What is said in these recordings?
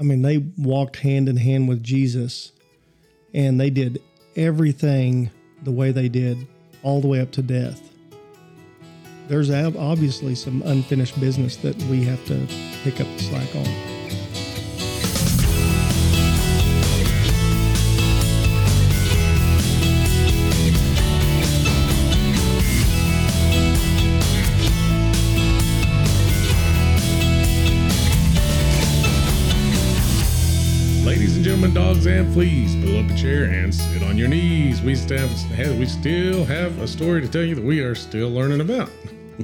I mean, they walked hand in hand with Jesus and they did everything the way they did all the way up to death. There's obviously some unfinished business that we have to pick up the slack on. Dogs and fleas, pull up a chair and sit on your knees. We still have, we still have a story to tell you that we are still learning about.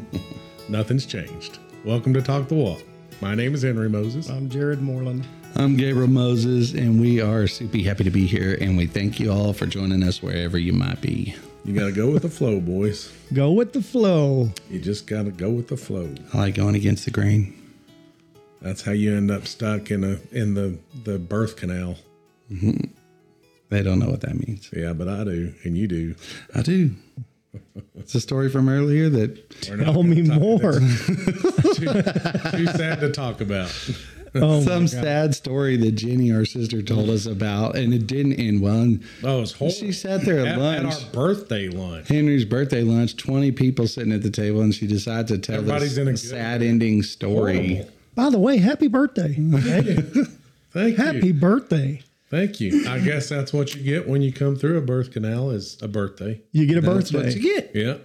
Nothing's changed. Welcome to Talk the Walk. My name is Henry Moses. I'm Jared Moreland. I'm Gabriel Moses, and we are super happy to be here. And we thank you all for joining us wherever you might be. You got to go with the flow, boys. Go with the flow. You just got to go with the flow. I like going against the grain. That's how you end up stuck in a in the the birth canal. Mm-hmm. They don't know what that means. Yeah, but I do, and you do. I do. It's a story from earlier that We're Tell me more. Too, too sad to talk about. Oh, some sad story that Jenny, our sister, told us about, and it didn't end well. And Oh, it's horrible. She sat there at at, lunch. at our birthday lunch. Henry's birthday lunch, 20 people sitting at the table, and she decided to tell Everybody's this in a good- sad ending story. Horrible. By the way, happy birthday. Thank happy you. birthday. Thank you. I guess that's what you get when you come through a birth canal is a birthday. You get a That's birthday. what you get. Yeah.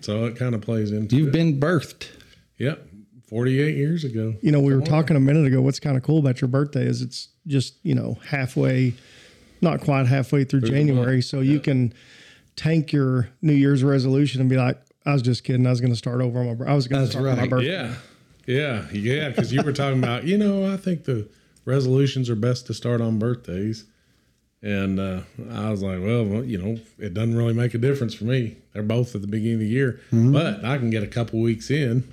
So it kind of plays into You've it. been birthed. Yep. 48 years ago. You know, we were talking a minute ago. What's kind of cool about your birthday is it's just, you know, halfway, not quite halfway through the January. So you can tank your New Year's resolution and be like, I was just kidding. I was going to start over on my, I was going to start on my birthday. Yeah. Yeah. Yeah. Because you were talking about, you know, I think the resolutions are best to start on birthdays. And uh, I was like, well, well, you know, it doesn't really make a difference for me. They're both at the beginning of the year. But I can get a couple weeks in,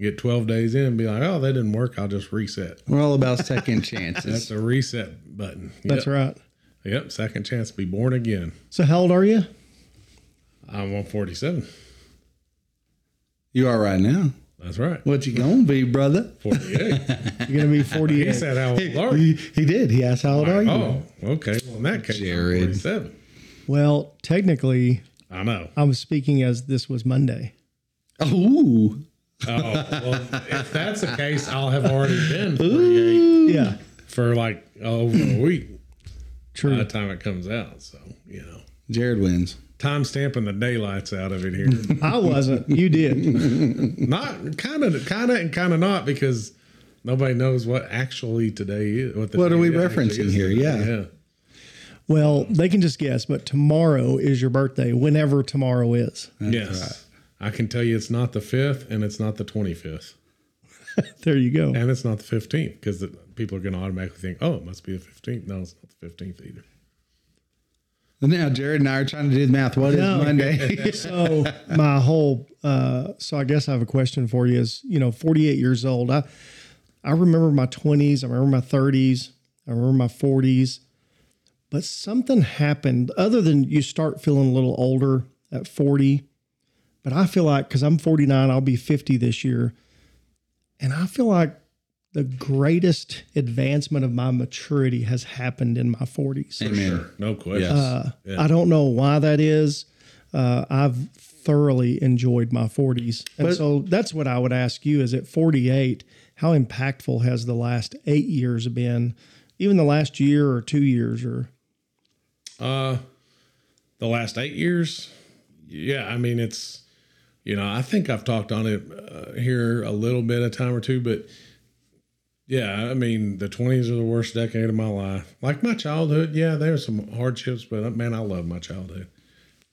get 12 days in, and be like, oh, that didn't work. I'll just reset. We're all about second chances. That's a reset button. That's right. Yep. Second chance to be born again. So how old are you? I'm 147. You are right now. That's right. What you gonna be, brother? 48. You're going to be forty-eight. he 48. said, how old are you? He, he did. He asked how old are you? Oh, okay. Well, in that case, Jared. I'm 47. well, technically, I know. I was speaking as this was Monday. Oh, Oh, well, if that's the case, I'll have already been 48 Yeah, for like over a week True. by the time it comes out. So, you know, Jared wins. Time stamping the daylights out of it here. I wasn't. You did. not kind of, kind of, and kind of not because nobody knows what actually today is. What, the What are we referencing here? Yeah. Yeah. Well, they can just guess, but tomorrow is your birthday, whenever tomorrow is. yes. I can tell you it's not the 5th and it's not the 25th. There you go. And it's not the 15th because people are going to automatically think, oh, it must be the 15th. No, it's not the 15th either. Now Jared and I are trying to do the math. What is No. Monday? so my whole uh so I guess I have a question for you is, you know, 48 years old. I I remember my 20s, I remember my 30s, I remember my 40s. But something happened other than you start feeling a little older at 40. But I feel like cuz I'm 49, I'll be 50 this year. And I feel like the greatest advancement of my maturity has happened in my 40s. Amen. No question. Yes. Uh, Yeah. I don't know why that is. Uh, I've thoroughly enjoyed my 40s. And But- so that's what I would ask you is at 48, how impactful has the last eight years been? Even the last year or two years or Uh, the last eight years, yeah. I mean, it's you know, I think I've talked on it uh, here a little bit a time or two, but yeah, I mean, the twenties are the worst decade of my life. Like my childhood, yeah, there's some hardships, but uh, man, I love my childhood.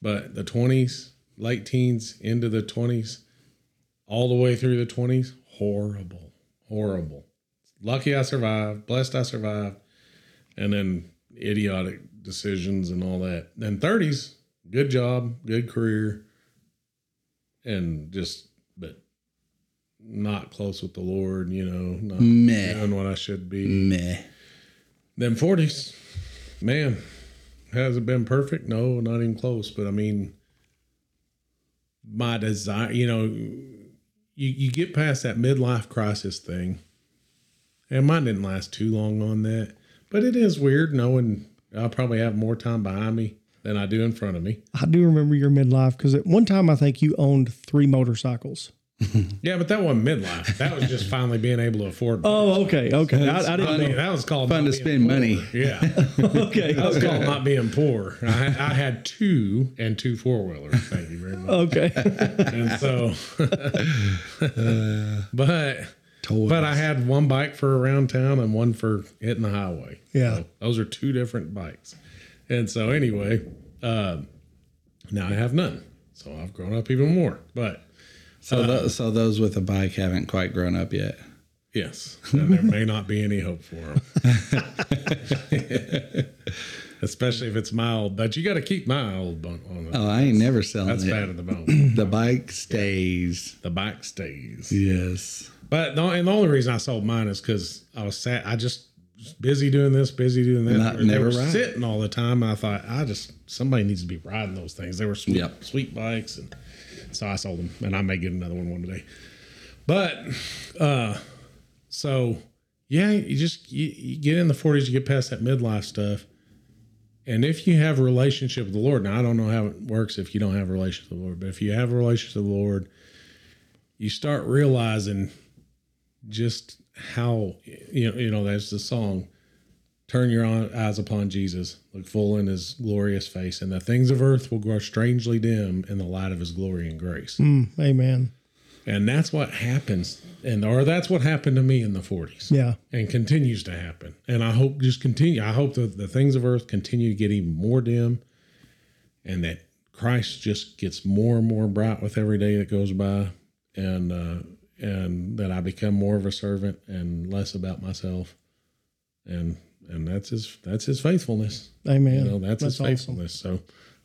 But the twenties, late teens, into the twenties, all the way through the twenties, horrible, horrible. Lucky I survived, blessed I survived, and then idiotic decisions and all that. Then 30s, good job, good career, and just, not close with the Lord, you know, not Meh. doing what I should be. Meh. Then 40s, man, has it been perfect? No, not even close. But I mean, my desire, you know, you, you get past that midlife crisis thing and mine didn't last too long on that. But it is weird knowing I'll probably have more time behind me than I do in front of me. I do remember your midlife because at one time I think you owned three motorcycles. Yeah, but that wasn't midlife. That was just finally being able to afford. Oh, okay, okay. I, I didn't mean, know. that was called Fun to spend poor. money. Yeah, Okay, that was okay, called not being poor. I, had- I had two and two four wheelers. Thank you very much. okay. And so, but Toys. but I had one bike for around town and one for hitting the highway. Yeah. So those are two different bikes. And so anyway, uh, now I have none. So I've grown up even more. But so, uh, tho- so those with a bike haven't quite grown up yet. yes, and there may not be any hope for them. Especially if it's my old, but you got to keep my old bone on. Oh, I ain't never selling That's it. bad at the bone. The bike stays. the bike stays. Yes. But the, and the only reason I sold mine is because I was sad. I just was busy doing this, busy doing that. Not- They never were ride. sitting all the time. And I thought, I just somebody needs to be riding those things. They were sweet, Yep. sweet bikes, and so I sold them. And I may get another one one day. But uh, so yeah, you just you, you get in the forties, you get past that midlife stuff. And if you have a relationship with the Lord, now I don't know how it works if you don't have a relationship with the Lord, but if you have a relationship with the Lord, you start realizing just how you know you know there's the song turn your eyes upon jesus look full in his glorious face and the things of earth will grow strangely dim in the light of his glory and grace Mm, amen. and that's what happens and or that's what happened to me in the 40s Yeah. and continues to happen and i hope just continue i hope that the things of earth continue to get even more dim and that christ just gets more and more bright with every day that goes by and uh and that i become more of a servant and less about myself and and that's his that's his faithfulness Amen. you know that's, his awesome. faithfulness so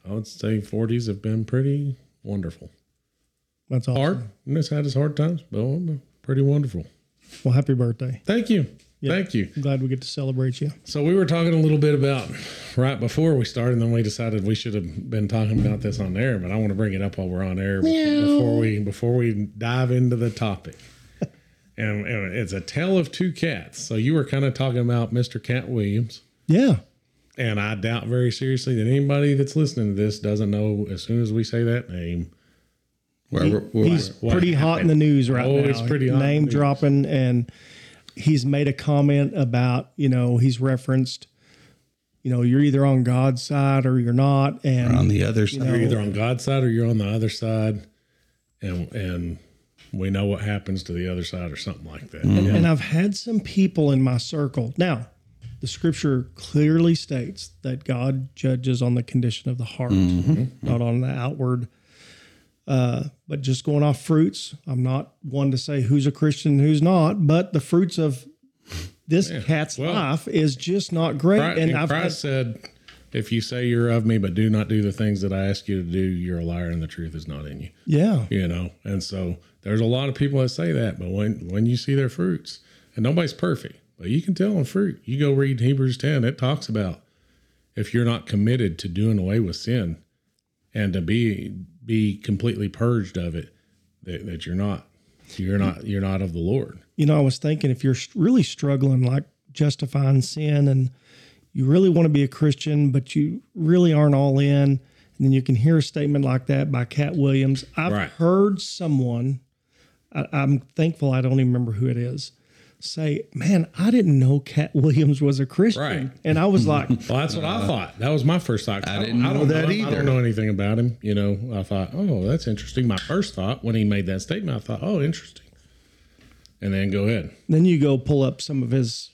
i would say 40s have been pretty wonderful That's awesome. hard and it's had its hard times but um, pretty wonderful Well, happy birthday. thank you thank you I'm glad we get to celebrate you. so we were talking a little bit about right before we started, and then we decided we should have been talking about this on air. But I want to bring it up while we're on air before we before we dive into the topic. And, and it's a tale of two cats. So you were kind of talking about Mr. Katt Williams, Yeah. and I doubt very seriously that anybody that's listening to this doesn't know as soon as we say that name. Where, where, where- He's what oh, pretty hot in the news right Oh, now. he's pretty hot Name dropping, and he's made a comment about you know he's referenced, you know, you're either on God's side or you're not, and on the other side. You're either on God's side or you're on the other side, and and we know what happens to the other side or something like that. And, and I've had some people in my circle. Now, the scripture clearly states that God judges on the condition of the heart, not on the outward. Uh, but just going off fruits, I'm not one to say who's a Christian and who's not, but the fruits of this cat's Well, life is just not great. Christ, and and I've had, Christ said, "If you say you're of me, but do not do the things that I ask you to do, you're a liar, and the truth is not in you." yeah, You know, and so there's a lot of people that say that, but when when you see their fruits, and nobody's perfect, but you can tell on fruit. You go read Hebrews 10; it talks about if you're not committed to doing away with sin and to be be completely purged of it, that, that you're not you're not you're not of the Lord. you know, I was thinking if you're really struggling, like justifying sin, and you really want to be a Christian, but you really aren't all in, and then you can hear a statement like that by Katt Williams. I've Right. heard someone, I, I'm thankful I don't even remember who it is, say, "Man, I didn't know Katt Williams was a Christian," Right. and I was like, Well, that's what I thought. That was my first thought. I, didn't I know don't that him. I don't know anything about him. You know, I thought, oh, that's interesting. My first thought when he made that statement, I thought, oh, interesting. And then go ahead. then you go pull up some of his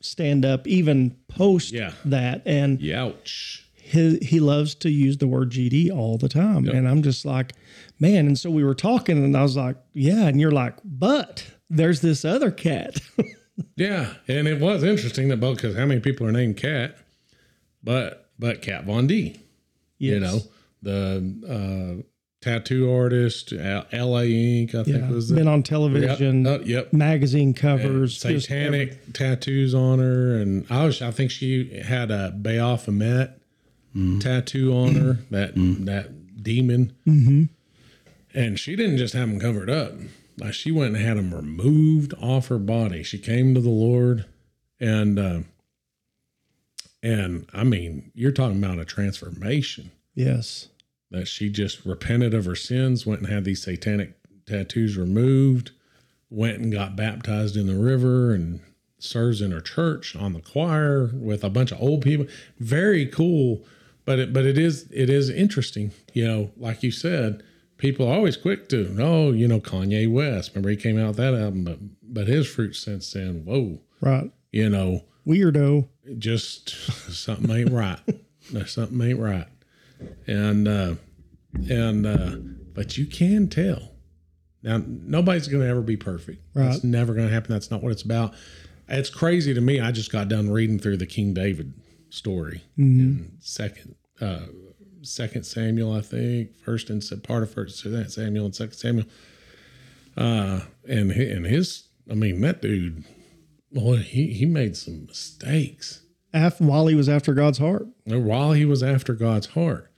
stand up, even post Yeah. that, and Youch. he, he loves to use the word GD all the time. And I'm just like, man. And so we were talking, and I was like, yeah. And you're like, but there's this other cat. Yeah, and it was interesting that both because how many people are named Cat, but but Kat Von D. You know the uh, tattoo artist, L- L.A. Ink. I think Yeah. was the, Been on Yep. television, Oh, yep. magazine covers, just satanic tattoos on her, and I was I think she had a Baphomet tattoo on her that that demon, mm-hmm. and she didn't just have them covered up. like she went and had them removed off her body. She came to the Lord, and uh, and I mean, you're talking about a transformation Yes. That she just repented of her sins, went and had these satanic tattoos removed, went and got baptized in the river, and serves in her church on the choir with a bunch of old people. Very cool, but it, but it is it is interesting. You know, like you said, people are always quick to oh, you know, Kanye West. Remember he came out with that album, but but his fruit since then, whoa, Right. you know, Weirdo. just something ain't right. There's something ain't right. And uh and uh but you can tell. Now nobody's gonna ever be perfect. That's Right. never gonna happen. That's not what it's about. It's crazy to me. I just got done reading through the King David story in second uh second Samuel, I think. First and part of first Samuel and second Samuel. Uh and and his I mean that dude boy, he, he made some mistakes Af- while he was after God's heart. while he was after God's heart.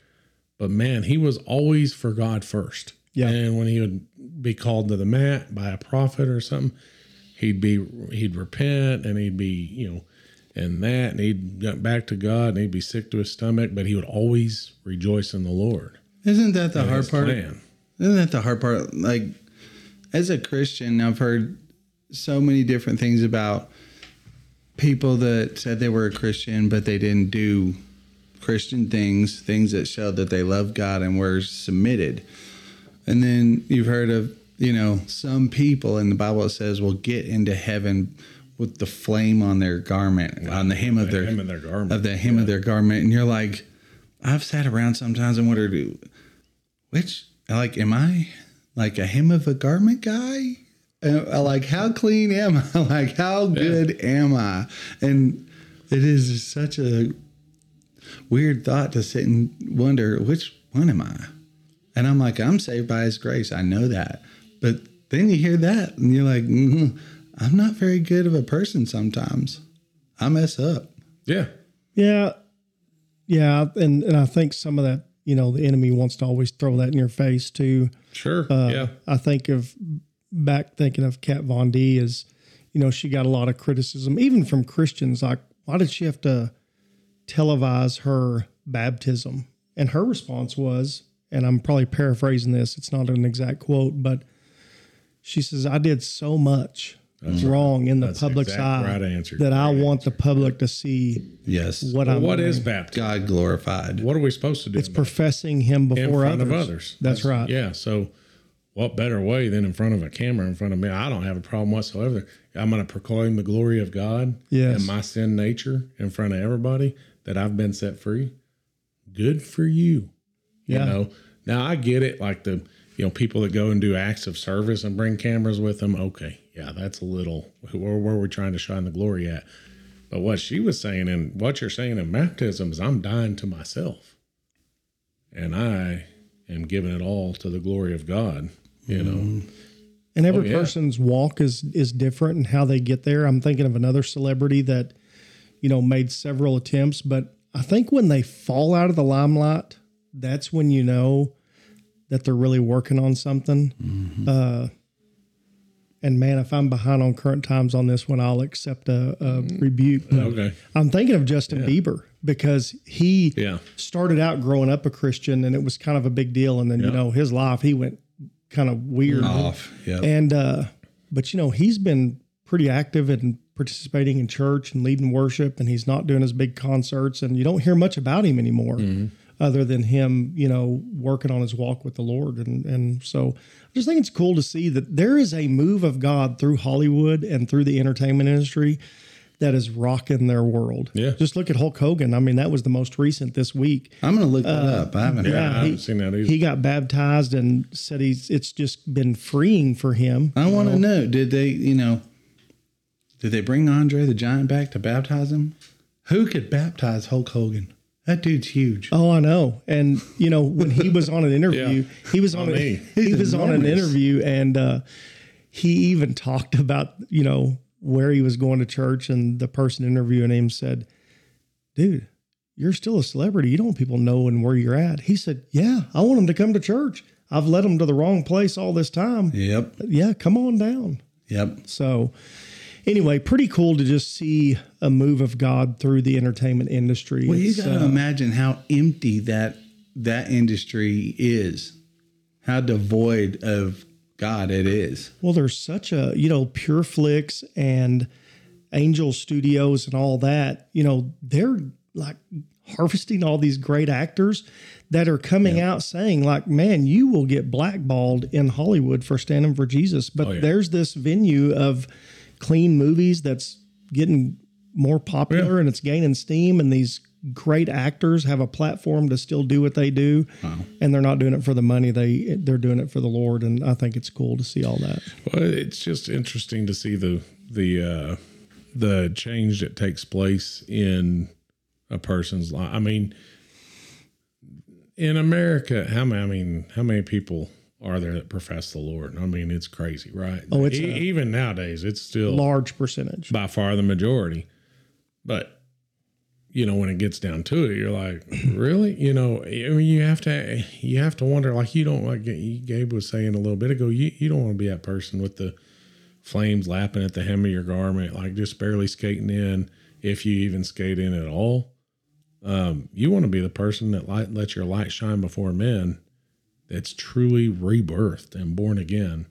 But man, he was always for God first. Yeah. And when he would be called to the mat by a prophet or something, he'd be he'd repent and he'd be, you know, and that and he'd get back to God and he'd be sick to his stomach, but he would always rejoice in the Lord. Isn't that the hard part? plan. Isn't that the hard part? Like, as a Christian, I've heard so many different things about people that said they were a Christian, but they didn't do Christian things, things that showed that they loved God and were submitted. And then you've heard of, you know, some people in the Bible it says will get into heaven with the flame on their garment, on the hem of The their hem of their garment. of the hem of their garment, and you're like, I've sat around sometimes and wondered, which like am I like a hem of a garment guy? Like how clean am I? like how good am I? And it is such a weird thought to sit and wonder which one am I? And I'm like, I'm saved by His grace. I know that, but then you hear that and you're like, mm-hmm, I'm not very good of a person sometimes. I mess up. Yeah. Yeah. Yeah. And, and I think some of that, you know, the enemy wants to always throw that in your face too. Sure. Uh, yeah. I think of back thinking of Kat Von D is, you know, she got a lot of criticism, even from Christians. Like, why did she have to televise her baptism? And her response was, and I'm probably paraphrasing this, it's not an exact quote, but she says, I did so much that's wrong in the That's public's exact eye right answer. that I Great want the public to see Yes. what Well, I'm what doing. is baptism? God glorified. What are we supposed to do? It's professing him in before front others. of others. That's, right. Yeah. So, what better way than in front of a camera in front of me? I don't have a problem whatsoever. I'm going to proclaim the glory of God Yes. and my sin nature in front of everybody that I've been set free. Good for you. Yeah. You know. Now I get it. Like the you know people that go and do acts of service and bring cameras with them. Okay, yeah, that's a little where, where we're trying to shine the glory at. But what she was saying and what you're saying in baptism is I'm dying to myself, and I am giving it all to the glory of God. You know. And every Oh, yeah. person's walk is is different and how they get there. I'm thinking of another celebrity that, you know, made several attempts, but I think when they fall out of the limelight, that's when you know that they're really working on something. Mm-hmm. Uh, and man, if I'm behind on current times on this one, I'll accept a, a rebuke. But Okay. I'm thinking of Justin Bieber because he Yeah. started out growing up a Christian and it was kind of a big deal. And then, you know, his life, he went kind of weird. Off. Yeah. And, uh, but you know, he's been pretty active in participating in church and leading worship, and he's not doing his big concerts. And you don't hear much about him anymore other than him, you know, working on his walk with the Lord. And, and so I just think it's cool to see that there is a move of God through Hollywood and through the entertainment industry that is rocking their world. Yeah. Just look at Hulk Hogan. I mean, that was the most recent this week. I'm gonna look that up. I haven't. Yeah, heard. I haven't he- seen that either. He got baptized and said he's it's just been freeing for him. I want to know. Did they, you know, did they bring Andre the Giant back to baptize him? Who could baptize Hulk Hogan? That dude's huge. Oh, I know. And you know, when he was on an interview, he was on Not a, he He's was on an interview and uh he even talked about, you know, where he was going to church and the person interviewing him said, "Dude, you're still a celebrity. You don't want people knowing where you're at." He said, "Yeah, I want them to come to church. I've led them to the wrong place all this time. Yep. Yeah, come on down. Yep. So, anyway, pretty cool to just see a move of God through the entertainment industry. Well, you got to uh, imagine how empty that that industry is, how devoid of God it is. well, there's such a you know Pure Flix and Angel Studios and all that. You know, they're like harvesting all these great actors that are coming out saying like, "Man, you will get blackballed in Hollywood for standing for Jesus." But Oh, yeah. there's this venue of clean movies that's getting more popular Yeah. and it's gaining steam and these great actors have a platform to still do what they do and they're not doing it for the money they they're doing it for the lord and i think it's cool to see all that Well, it's just interesting to see the the uh, the change that takes place in a person's life. I mean, in America, how many? I mean, how many people are there that profess the Lord? I mean, it's crazy, right? Oh, it's E- a- even nowadays, it's still large percentage by far the majority. But you know, when it gets down to it, you're like, really? You know, I mean, you have to you have to wonder. Like, you don't like Gabe was saying a little bit ago. You you don't want to be that person with the flames lapping at the hem of your garment, like just barely skating in, if you even skate in at all. Um, you want to be the person that light, let your light shine before men that's truly rebirthed and born again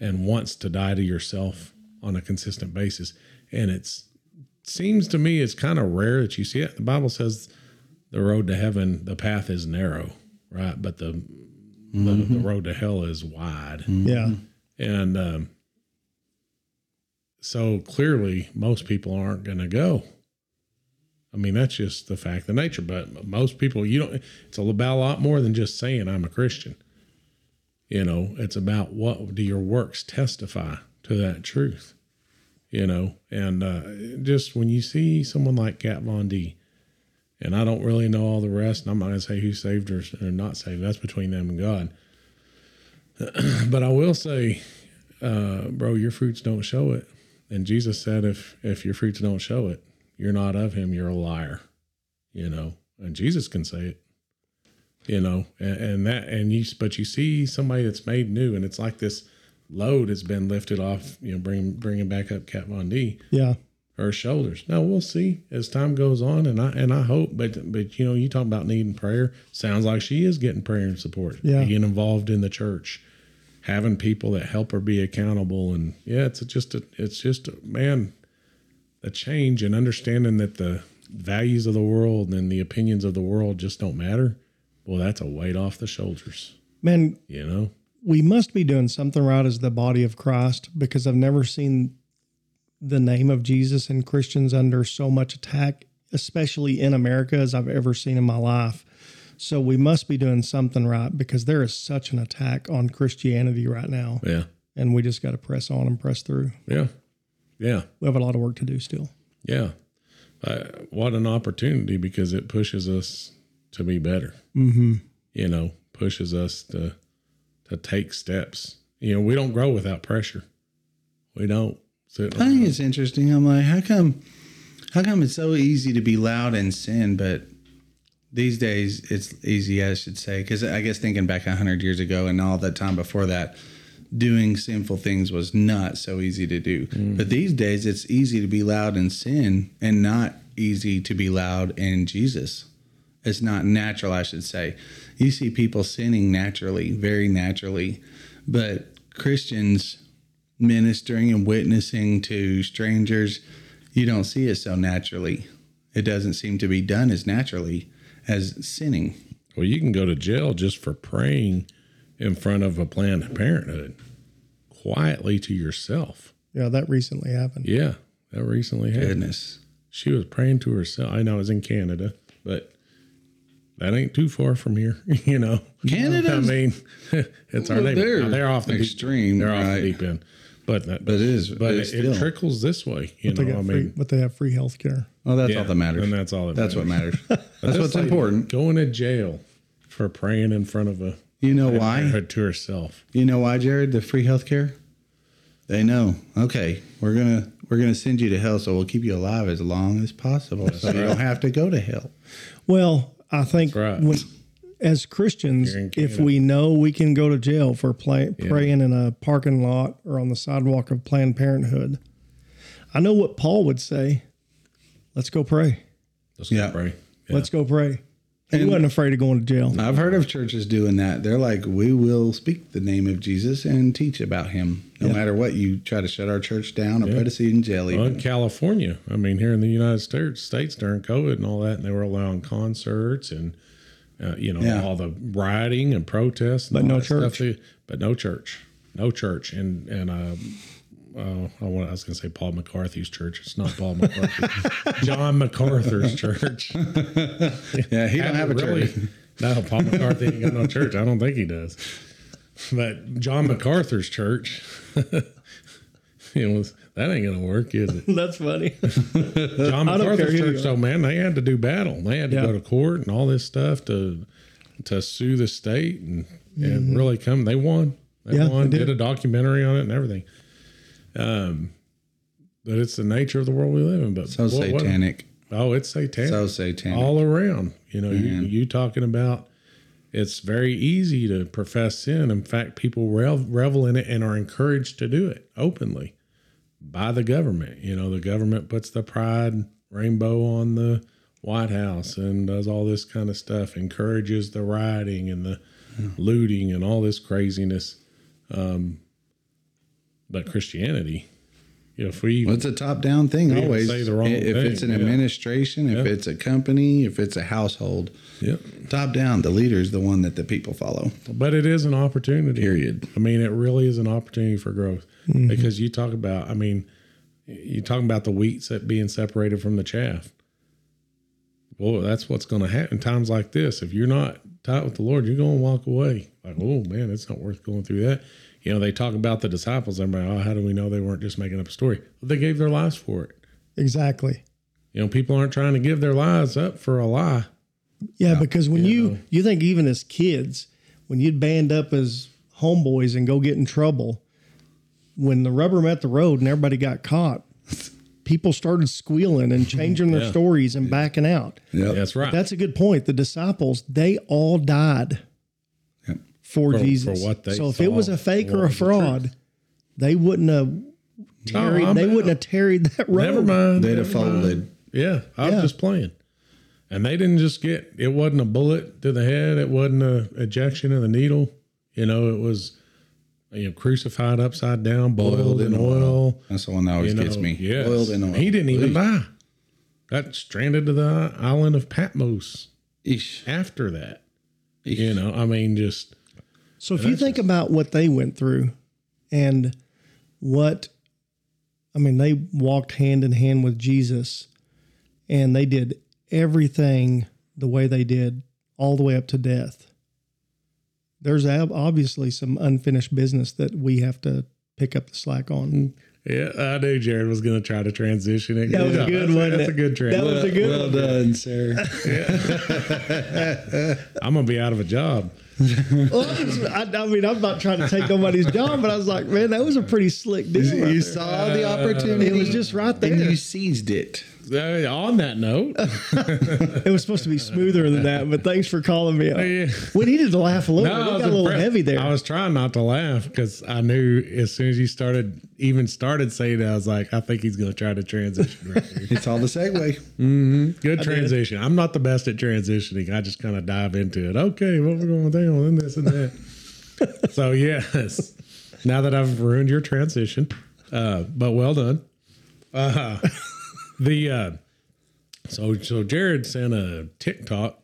and wants to die to yourself on a consistent basis. And it's seems to me it's kind of rare that you see it. The Bible says the road to heaven, the path is narrow, right? But the the, the road to hell is wide. yeah And um, so clearly, most people aren't going to go. I mean, that's just the fact of nature. But most people, you don't, it's about a lot more than just saying I'm a Christian. You know, it's about what do your works testify to that truth, you know? And uh, just when you see someone like Kat Von D, and I don't really know all the rest, and I'm not going to say who saved her or not saved, that's between them and God. but I will say, uh, bro, your fruits don't show it. And Jesus said, if if your fruits don't show it, you're not of Him. You're a liar. You know, and Jesus can say it. You know, and, and that and you, but you see somebody that's made new, and it's like this load has been lifted off. You know, bring bringing back up Kat Von D yeah her shoulders. Now we'll see as time goes on, and I and I hope, but but you know, you talk about needing prayer. Sounds like she is getting prayer and support. Yeah. being involved in the church, having people that help her be accountable, and yeah, it's just a it's just a, man, a change and understanding that the values of the world and the opinions of the world just don't matter. Well, that's a weight off the shoulders. man You know. We must be doing something right as the body of christ because i've never seen the name of jesus and christians under so much attack especially in america as i've ever seen in my life so we must be doing something right because there is such an attack on christianity right now Yeah. and we just got to press on and press through Yeah. Yeah. we have a lot of work to do still Yeah. Uh, what an opportunity because it pushes us to be better. mm-hmm. You know, pushes us to to take steps. You know, we don't grow without pressure. We don't. I think it's interesting. I'm like, how come, how come it's so easy to be loud and sin, but these days it's easy, I should say, because I guess thinking back hundred years ago and all that time before that, doing sinful things was not so easy to do. Mm. But these days it's easy to be loud in sin and not easy to be loud in Jesus. It's not natural, I should say. You see people sinning naturally, very naturally, but Christians ministering and witnessing to strangers, you don't see it so naturally. It doesn't seem to be done as naturally as sinning. well, you can go to jail just for praying in front of a Planned Parenthood quietly to yourself. yeah that recently happened Yeah, that recently happened. Goodness. She was praying to herself. I know it was in Canada, but that ain't too far from here. You know, Canada? I mean, it's our neighbor. they're Now, They're off the extreme, Deep, they're off the deep end, but that, But it is- But it it, is it trickles this way. You they know, got I free, mean, but they have free health care Well, that's yeah, all that matters. and that's all that That's what matters. matters. That's what's like important. Going to jail for praying in front of a You know why? to herself. You know why, Jared? The free health care? They know. Okay, we're gonna we're gonna send you to hell, so we'll keep you alive as long as possible, so you don't have to go to hell. Well, I think right. when as Christians, if we know we can go to jail for play, praying in a parking lot or on the sidewalk of Planned Parenthood, I know what Paul would say. Let's go pray. Let's go Yeah. pray. Yeah. Let's go pray. He wasn't afraid of going to jail. I've heard of churches doing that. They're like, we will speak the name of Jesus and teach about him. No matter what, you try to shut our church down or put us in jail. Well, in California, I mean, here in the United States, States during COVID and all that, and they were allowing concerts and uh, you know Yeah. all the rioting and protests, and But no that stuff. church. but no church, no church, and and uh, uh, I, want, I was going to say Paul McCarthy's church. It's not Paul McCarthy, John MacArthur's church. Yeah, he don't have a Really? church. No, Paul McCarthy ain't got no church. I don't think he does. But John MacArthur's church, you know, that ain't gonna work, is it? That's funny. John I MacArthur's church, are. though, man, they had to do battle. They had to Yeah. go to court and all this stuff to to sue the state and and really come. They won. They Mm-hmm. Yeah, won. they Did. did. a documentary on it and everything. Um, but it's the nature of the world we live in. But So what- what- satanic. oh, it's satanic So satanic. all around. You know, you, you talking about it's very easy to profess sin. In fact, people revel, revel in it and are encouraged to do it openly by the government. You know, the government puts the pride rainbow on the White House and does all this kind of stuff, encourages the rioting and the looting and all this craziness. Um, but Christianity, if we Well, it's a top down thing always. say the wrong if thing, it's an yeah. administration, if Yeah. it's a company, if it's a household, yeah, top down, the leader is the one that the people follow. but it is an opportunity. Period. I mean, it really is an opportunity for growth mm-hmm. because you talk about, I mean, you talk about the wheats that being separated from the chaff. Well, that's what's going to happen in times like this. If you're not tight with the Lord, you're going to walk away. Like, oh man, it's not worth going through that. You know, they talk about the disciples. Everybody, oh, how do we know they weren't just making up a story? Well, they gave their lives for it. exactly. You know, people aren't trying to give their lives up for a lie. Yeah, because when you know. you think even as kids, when you'd band up as homeboys and go get in trouble, when the rubber met the road and everybody got caught, people started squealing and changing their Yeah. stories and backing out. Yeah, That's right. That's a good point. The disciples, they all died Yep. for, For- for Jesus. what they so if it was a fake or a was the fraud, they wouldn't have tarried, I'm they wouldn't have tarried that road. Never mind. They'd never have mind. folded. Yeah, I was Yeah. just playing. And they didn't just get it wasn't a bullet to the head, it wasn't a ejection of the needle. You know, it was you know, crucified upside down, boiled, in oil. That's the one that always You know, gets me. yes. Boiled in oil. He didn't even Eesh. die. Got stranded to the island of Patmos Eesh. after that. Eesh. You know, I mean just So if you think about what they went through and what I mean, they walked hand in hand with Jesus and they did everything the way they did all the way up to death. There's obviously some unfinished business that we have to pick up the slack on. yeah, I knew Jared was going to try to transition it. That was a good that's, one. That's a good That transition. was a good well one. done, sir. I'm going to be out of a job. Well, I, I, mean, I'm not trying to take nobody's job, but I was like, man, that was a pretty slick deal. right you there. saw the opportunity. It was just right there. And you seized it. Uh, on that note, It was supposed to be smoother than that, but thanks for calling me out. yeah. We needed to laugh a little. No, bit. It was got a little impressed. heavy there. I was trying not to laugh because I knew as soon as you started, even started saying it, I was like, I think he's going to try to transition right here. It's all the segue. Good transition. I'm not the best at transitioning. I just kind of dive into it. Okay, what we're going down do and this and that. so yes, now that I've ruined your transition, uh, but well done. Uh, the uh, so so Jared sent a TikTok,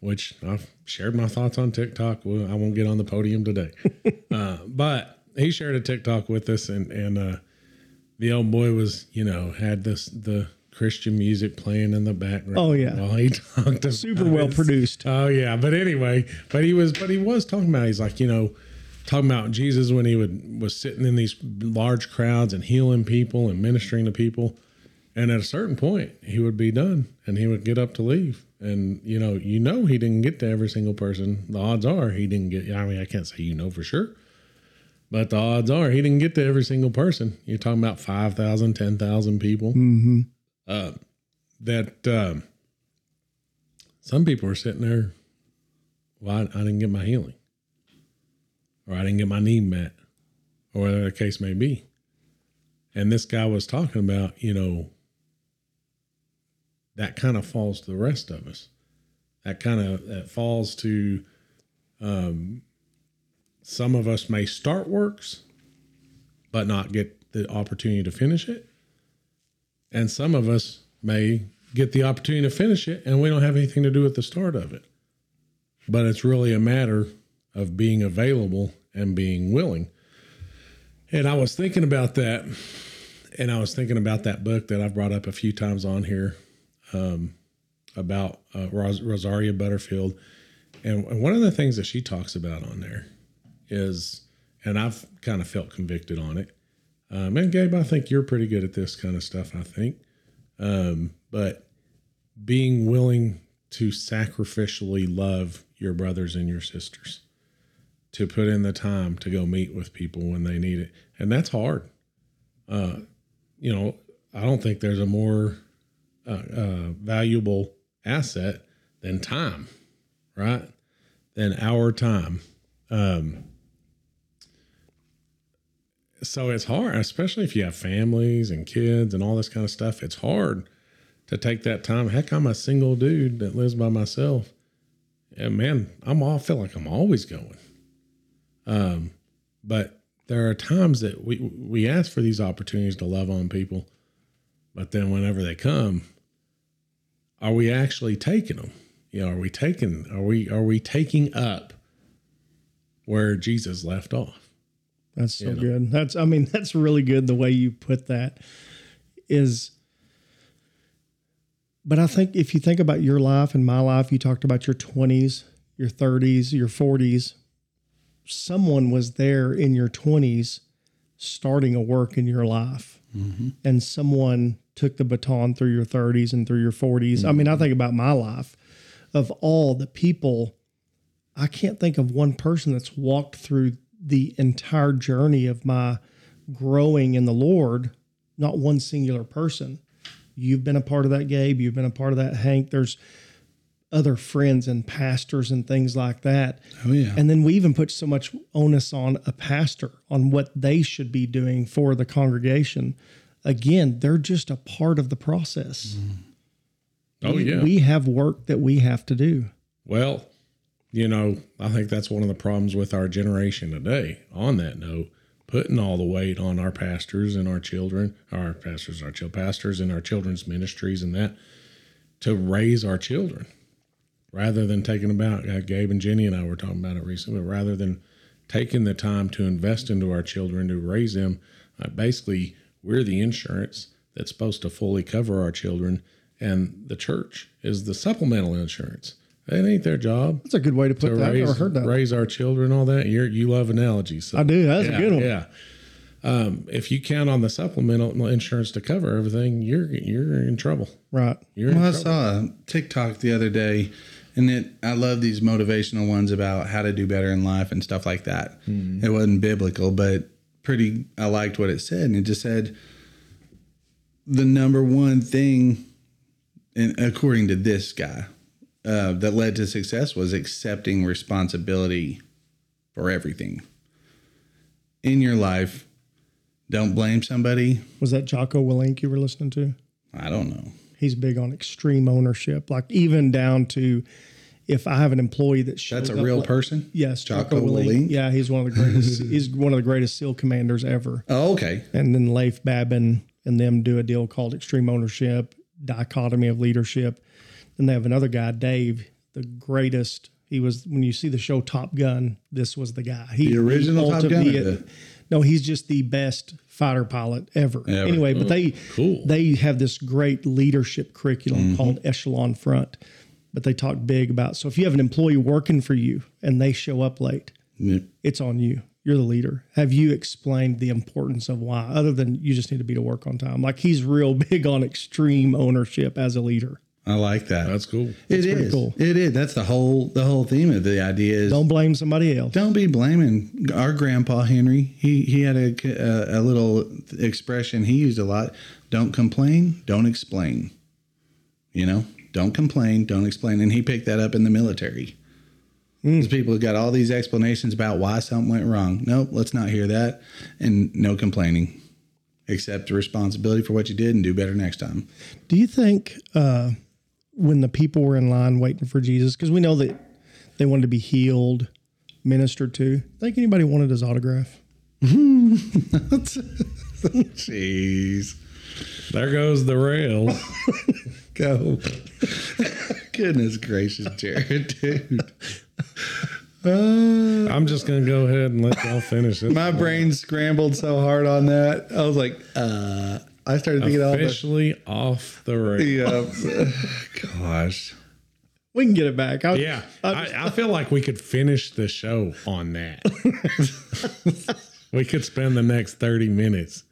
which I've shared my thoughts on TikTok. Well, I won't get on the podium today, uh, but he shared a TikTok with us, and and uh, the old boy was you know had this the Christian music playing in the background. Oh, yeah. while he talked. Super well his- produced. Oh yeah, but anyway, but he was, but he was talking about. He's like, you know, talking about Jesus when he would was sitting in these large crowds and healing people and ministering to people, and at a certain point he would be done and he would get up to leave. And you know, you know, he didn't get to every single person. The odds are he didn't get. I mean, I can't say you know for sure, but the odds are he didn't get to every single person. You're talking about 5,000, 10,000 people mm-hmm. uh, that um, some people are sitting there well, I, I didn't get my healing, or I didn't get my need met, or whatever the case may be. And this guy was talking about, you know, that kind of falls to the rest of us. That kind of that falls to um, some of us may start works, but not get the opportunity to finish it. And some of us may get the opportunity to finish it and we don't have anything to do with the start of it. But it's really a matter of being available and being willing. And I was thinking about that. And I was thinking about that book that I've brought up a few times on here um, about uh, Ros- Rosaria Butterfield. And, and one of the things that she talks about on there is, and I've kind of felt convicted on it. Um, and Gabe, I think you're pretty good at this kind of stuff, I think. Um, but being willing to sacrificially love your brothers and your sisters, to put in the time to go meet with people when they need it. And that's hard. Uh, you know, I don't think there's a more uh, uh, valuable asset than time, right? Than our time. Um, so it's hard, especially if you have families and kids and all this kind of stuff. It's hard to take that time. Heck, I'm a single dude that lives by myself, and man, I'm all feel like I'm always going. Um, but there are times that we we ask for these opportunities to love on people, but then whenever they come, are we actually taking them? You know, are we taking are we are we taking up where Jesus left off? That's so You know. good. That's I mean that's really good the way you put that is but I think if you think about your life and my life, you talked about your 20s, your 30s, your 40s. Someone was there in your 20s starting a work in your life. Mm-hmm. And someone took the baton through your 30s and through your 40s. I mean, I think about my life of all the people I can't think of one person that's walked through the entire journey of my growing in the Lord, not one singular person. You've been a part of that, Gabe. You've been a part of that, Hank. There's other friends and pastors and things like that. Oh yeah. And then we even put so much onus on a pastor on what they should be doing for the congregation. Again, they're just a part of the process. Oh We- yeah. We have work that we have to do. Well, you know, I think that's one of the problems with our generation today. On that note, putting all the weight on our pastors and our children, our pastors, our child pastors, and our children's ministries, and that to raise our children, rather than taking about uh, Gabe and Jenny and I were talking about it recently, but rather than taking the time to invest into our children to raise them. Uh, basically, we're the insurance that's supposed to fully cover our children, and the church is the supplemental insurance. That ain't their job That's a good way to put to that. I've raise, never heard that. raise our children, all that. You're, you love analogies. So I do. That's yeah, a good one. Yeah. Um, if you count on the supplemental insurance to cover everything, you're you're in trouble. Right. You're in Well, I trouble. saw a TikTok the other day, and it I love these motivational ones about how to do better in life and stuff like that. It wasn't biblical, but pretty. I liked what it said, and it just said the number one thing, and according to this guy, uh, that led to success was accepting responsibility for everything in your life. Don't blame somebody. Was that Jocko Willink you were listening to? I don't know. He's big on extreme ownership, like even down to if I have an employee that shows That's a real late- person. Yes, Jocko Jocko? Yeah, he's one of the greatest. he's one of the greatest SEAL commanders ever. Oh, okay. And then Leif Babin and them do a deal called Extreme Ownership, Dichotomy of Leadership. Then they have another guy, Dave, the greatest. He was when you see the show Top Gun. This was the guy. He, The original Top Gun the- no, he's just the best fighter pilot ever. Ever. Anyway, but they cool. they have this great leadership curriculum Mm-hmm. called Echelon Front. But they talk big about so if you have an employee working for you and they show up late, Yeah. it's on you. You're the leader. Have you explained the importance of why, other than you just need to be to work on time? Like he's real big on extreme ownership as a leader. I like that. That's cool. It pretty is. cool. It is. That's the whole the whole theme of the idea is don't, Don't blame somebody else. Don't be blaming our grandpa Henry. He he had a, a a little expression he used a lot. Don't complain. Don't explain. You know. Don't complain. Don't explain. And he picked that up in the military. There's people who got all these explanations about why something went wrong. Nope, let's not hear that. And no complaining. Accept the responsibility for what you did and do better next time. Do you think uh, when the people were in line waiting for Jesus, because we know that they wanted to be healed, ministered to, think anybody wanted his autograph? Jeez. There goes the rails. Go. Goodness gracious, Jared, dude. Uh, I'm just gonna go ahead and let y'all finish it. my brain scrambled so hard on that. I was like, uh, I started thinking all the. Officially off the rails. Yeah. Gosh. We can get it back. I, Yeah, I, I, I feel like we could finish the show on that. we could spend the next 30 minutes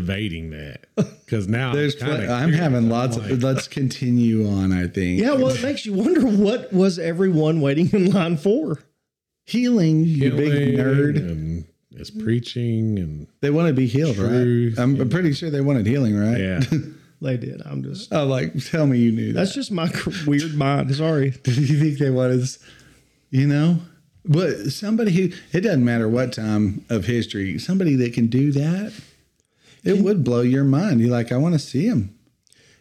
debating that because now There's I'm, pl- I'm curious. having I'm lots like, of. Let's continue on, I think. yeah, well, it makes you wonder what was everyone waiting in line for? Healing, you big nerd. and it's preaching and They want to be healed, Truth right? I'm I'm pretty sure they wanted healing, right? yeah. They did. I'm just. Oh, like, tell me you knew that. That's just my weird mind. Sorry. Do you think they wanted, you know? But somebody who, it doesn't matter what time of history, somebody that can do that, it would blow your mind. You're like, I want to see him.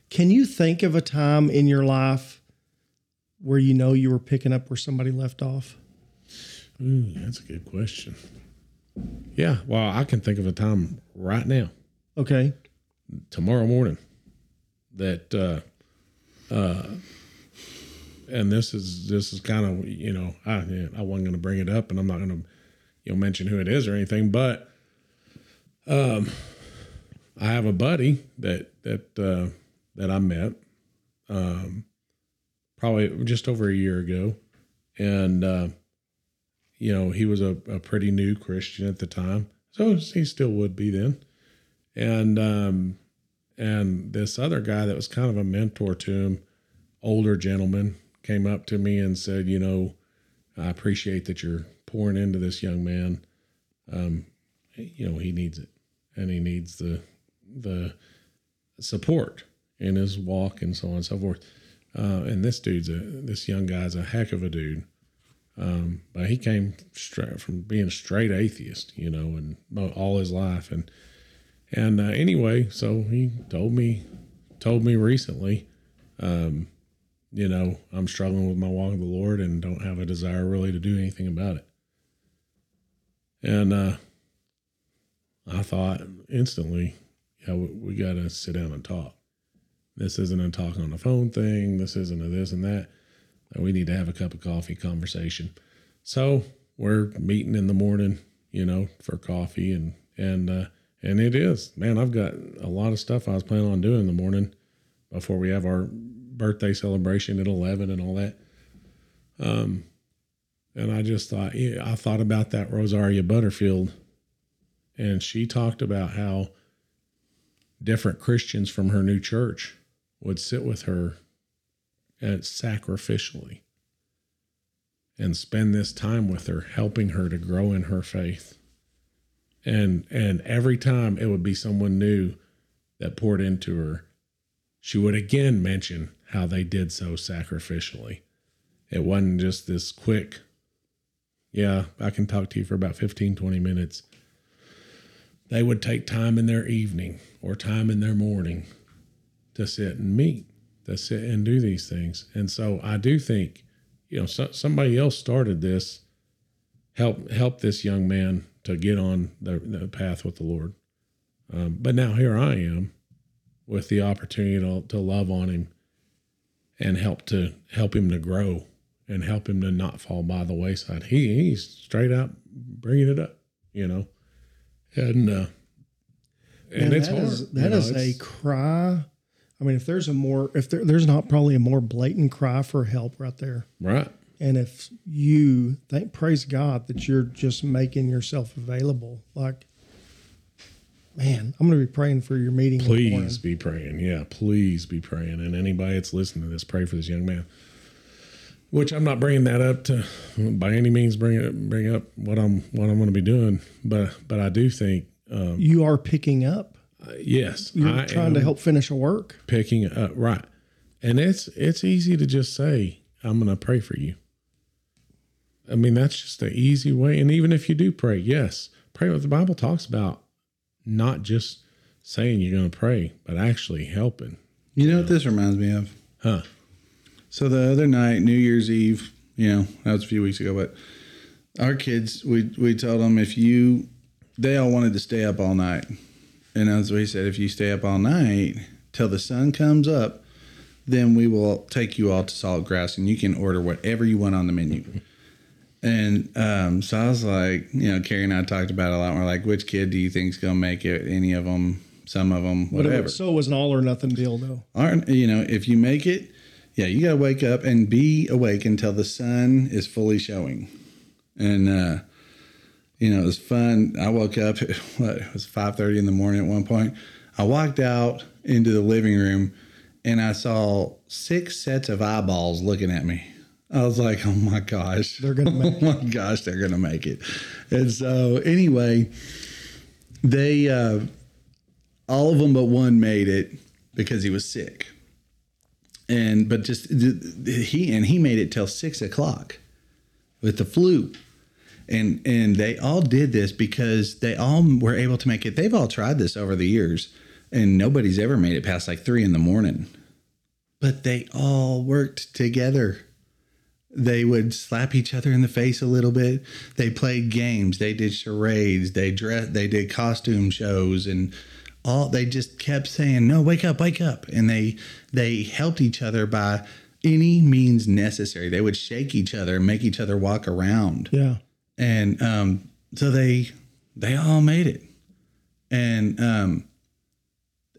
Can you think of a time in your life where you know you were picking up where somebody left off? Ooh, that's a good question. Yeah, well, I can think of a time right now, Okay. tomorrow morning, that uh uh and this is this is kind of you know I yeah, I wasn't going to bring it up and I'm not going to you know mention who it is or anything, but um I have a buddy that that uh that I met um probably just over a year ago and uh you know, he was a, a pretty new Christian at the time. So he still would be then. And um and this other guy that was kind of a mentor to him, older gentleman, came up to me and said, you know, I appreciate that you're pouring into this young man. Um, you know, he needs it. And he needs the the support in his walk and so on and so forth. Uh, and this dude's a this young guy's a heck of a dude. Um, but he came straight from being a straight atheist, you know, and all his life. And and uh, anyway, so he told me told me recently, um, you know, I'm struggling with my walk with the Lord and don't have a desire really to do anything about it. And uh, I thought instantly, yeah, we, we got to sit down and talk. This isn't a talk on the phone thing. This isn't a this and that. We need to have a cup of coffee conversation. So we're meeting in the morning, you know, for coffee and and uh, and it is man. I've got a lot of stuff I was planning on doing in the morning before we have our birthday celebration at eleven and all that. Um, and I just thought, yeah, I thought about that Rosaria Butterfield, and she talked about how different Christians from her new church would sit with her and sacrificially and spend this time with her helping her to grow in her faith. And and every time it would be someone new that poured into her she would again mention how they did so sacrificially. It wasn't just this quick yeah i can talk to you for about 15 20 minutes they would take time in their evening or time in their morning to sit and meet to sit and do these things. And so I do think, you know, so, somebody else started this, help help this young man to get on the, the path with the Lord. Um, but now here I am, with the opportunity to, to love on him, and help to help him to grow, and help him to not fall by the wayside. He he's straight up bringing it up, you know, and uh, and it's that hard. is- that know, is a cry. I mean, if there's a more, if there, there's not probably a more blatant cry for help right there. right. And if you thank, praise God that you're just making yourself available. Like, man, I'm going to be praying for your meeting. in the morning. Please be praying. Yeah, please be praying. And anybody that's listening to this, pray for this young man. Which I'm not bringing that up to by any means bring it bring up what I'm what I'm going to be doing, but but I do think um, You are picking up. yes, You're I trying to help finish a work. picking up right, and it's it's easy to just say I'm going to pray for you. I mean, that's just the easy way. And even if you do pray, yes, pray what the Bible talks about, not just saying you're going to pray, but actually helping. You know what this reminds me of? Huh. So the other night, New Year's Eve, you know, that was a few weeks ago, but our kids, we we told them if you, they all wanted to stay up all night, and as we said, if you stay up all night till the sun comes up, then we will take you all to Saltgrass, and you can order whatever you want on the menu. And um, so I was like, you know, Carrie and I talked about it a lot. We're like, which kid do you think's gonna make it? Any of them? Some of them? Whatever. So it was an all or nothing deal, though. aren't you know if you make it yeah you gotta wake up and be awake until the sun is fully showing. And uh you know it was fun. I woke up what it was 5.30 in the morning at one point. I walked out into the living room and i saw six sets of eyeballs looking at me. I was like oh my gosh. They're gonna make oh my gosh they're gonna make it. And so anyway they uh all of them but one made it because he was sick and but just he and he made it till six o'clock with the flu and and they all did this because they all were able to make it they've all tried this over the years and nobody's ever made it past like three in the morning but they all worked together they would slap each other in the face a little bit. They played games. They did charades. They dress. They did costume shows, and all. They just kept saying, "No, wake up, wake up!" And they they helped each other by any means necessary. They would shake each other and make each other walk around, Yeah. and um, so they they all made it. And um,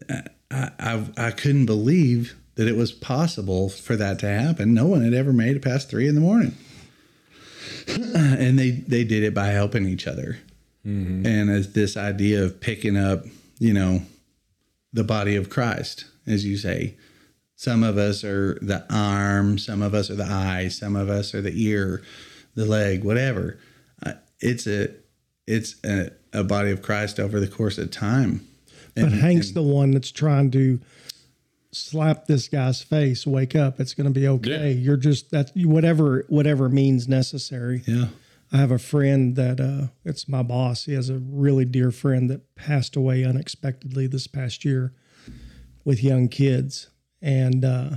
I, I I couldn't believe that it was possible for that to happen. No one had ever made it past three in the morning, and they they did it by helping each other. And as this idea of picking up, you know, the body of Christ, as you say, some of us are the arm, some of us are the eye, some of us are the ear, the leg, whatever. Uh, it's a it's a, a body of Christ over the course of time. But Hank's the one that's trying to slap this guy's face. Wake up! It's going to be okay. Yeah. You're just that whatever whatever means necessary. Yeah. I have a friend that uh, it's my boss. He has a really dear friend that passed away unexpectedly this past year with young kids, and uh,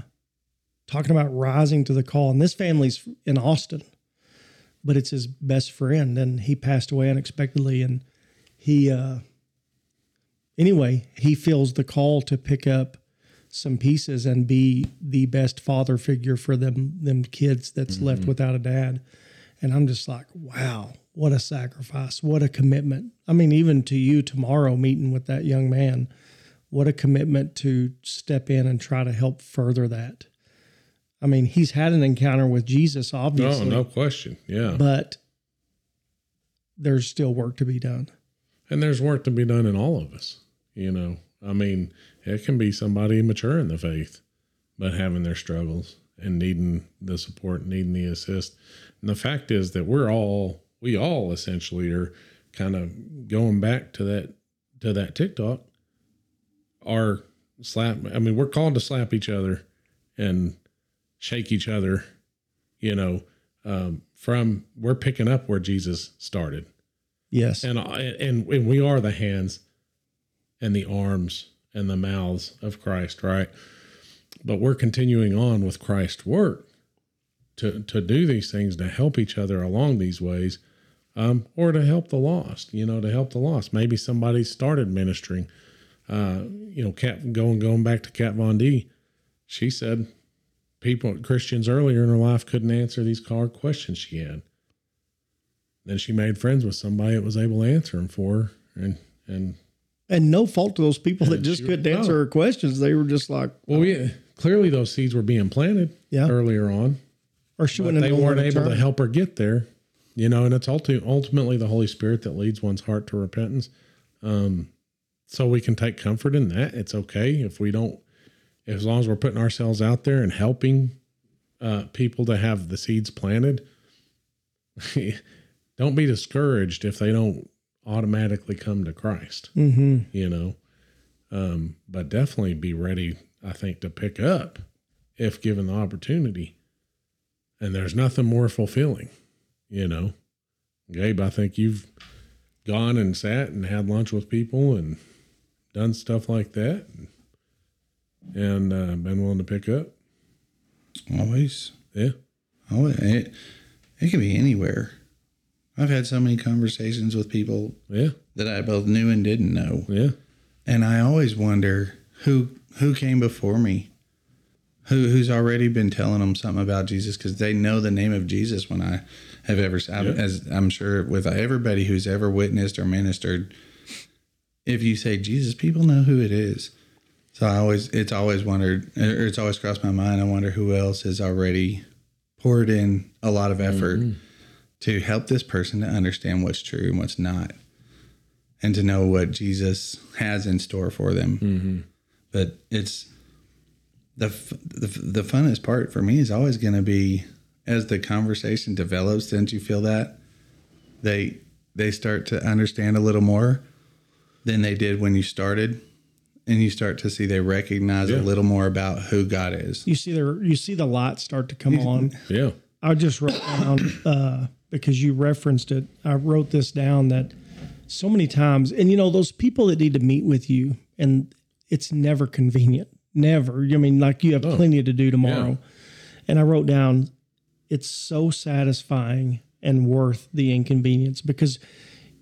talking about rising to the call. And this family's in Austin, but it's his best friend, and he passed away unexpectedly. And he, uh, anyway, he feels the call to pick up some pieces and be the best father figure for them them kids that's left without a dad. And I'm just like, wow, what a sacrifice, what a commitment. I mean, even to you tomorrow meeting with that young man, what a commitment to step in and try to help further that. I mean, he's had an encounter with Jesus, obviously, no no question. Yeah. but there's still work to be done. And there's work to be done in all of us. You know, I mean, it can be somebody mature in the faith, but having their struggles and needing the support, needing the assist. And the fact is that we're all, we all essentially are kind of going back to that, to that TikTok. Are slap, I mean, we're called to slap each other and shake each other, you know, um, from, we're picking up where Jesus started Yes. and and and we are the hands and the arms and the mouths of Christ, right? But we're continuing on with Christ's work to to do these things to help each other along these ways, um, or to help the lost. You know, to help the lost. Maybe somebody started ministering. Uh, you know, Kat going going back to Kat Von D. She said people Christians earlier in her life couldn't answer these hard questions she had then she made friends with somebody that was able to answer them for her and and and no fault to those people that just couldn't answer no. her questions. They were just like, well yeah clearly those seeds were being planted Yeah. earlier on or she wouldn't they weren't able to help her get there you know and it's ulti- ultimately the holy spirit that leads one's heart to repentance. Um so we can take comfort in that. It's okay if we don't as long as we're putting ourselves out there and helping uh people to have the seeds planted. Don't be discouraged if they don't automatically come to christ Mm-hmm. you know? Um, but definitely be ready i think to pick up if given the opportunity and there's nothing more fulfilling you know, Gabe, I think you've gone and sat and had lunch with people and done stuff like that and uh, been willing to pick up. Always. Yeah. Oh, it, it can be anywhere. I've had so many conversations with people Yeah. that I both knew and didn't know. Yeah. And I always wonder who who came before me, who who's already been telling them something about Jesus because they know the name of Jesus. When I have ever, Yeah. as I'm sure with everybody who's ever witnessed or ministered, if you say Jesus, people know who it is. So I always, it's always wondered, or it's always crossed my mind. I wonder who else has already poured in a lot of effort mm-hmm. to help this person to understand what's true and what's not and to know what Jesus has in store for them. Mm-hmm. But it's the, f- the the funnest part for me is always going to be as the conversation develops. Didn't you feel that they they start to understand a little more than they did when you started, and you start to see they recognize Yeah. a little more about who God is. You see the you see the light start to come on. Yeah. I just wrote down uh, because you referenced it. I wrote this down that so many times, and you know those people that need to meet with you, and it's never convenient. Never. I mean, like you have oh. plenty to do tomorrow. And I wrote down, it's so satisfying and worth the inconvenience because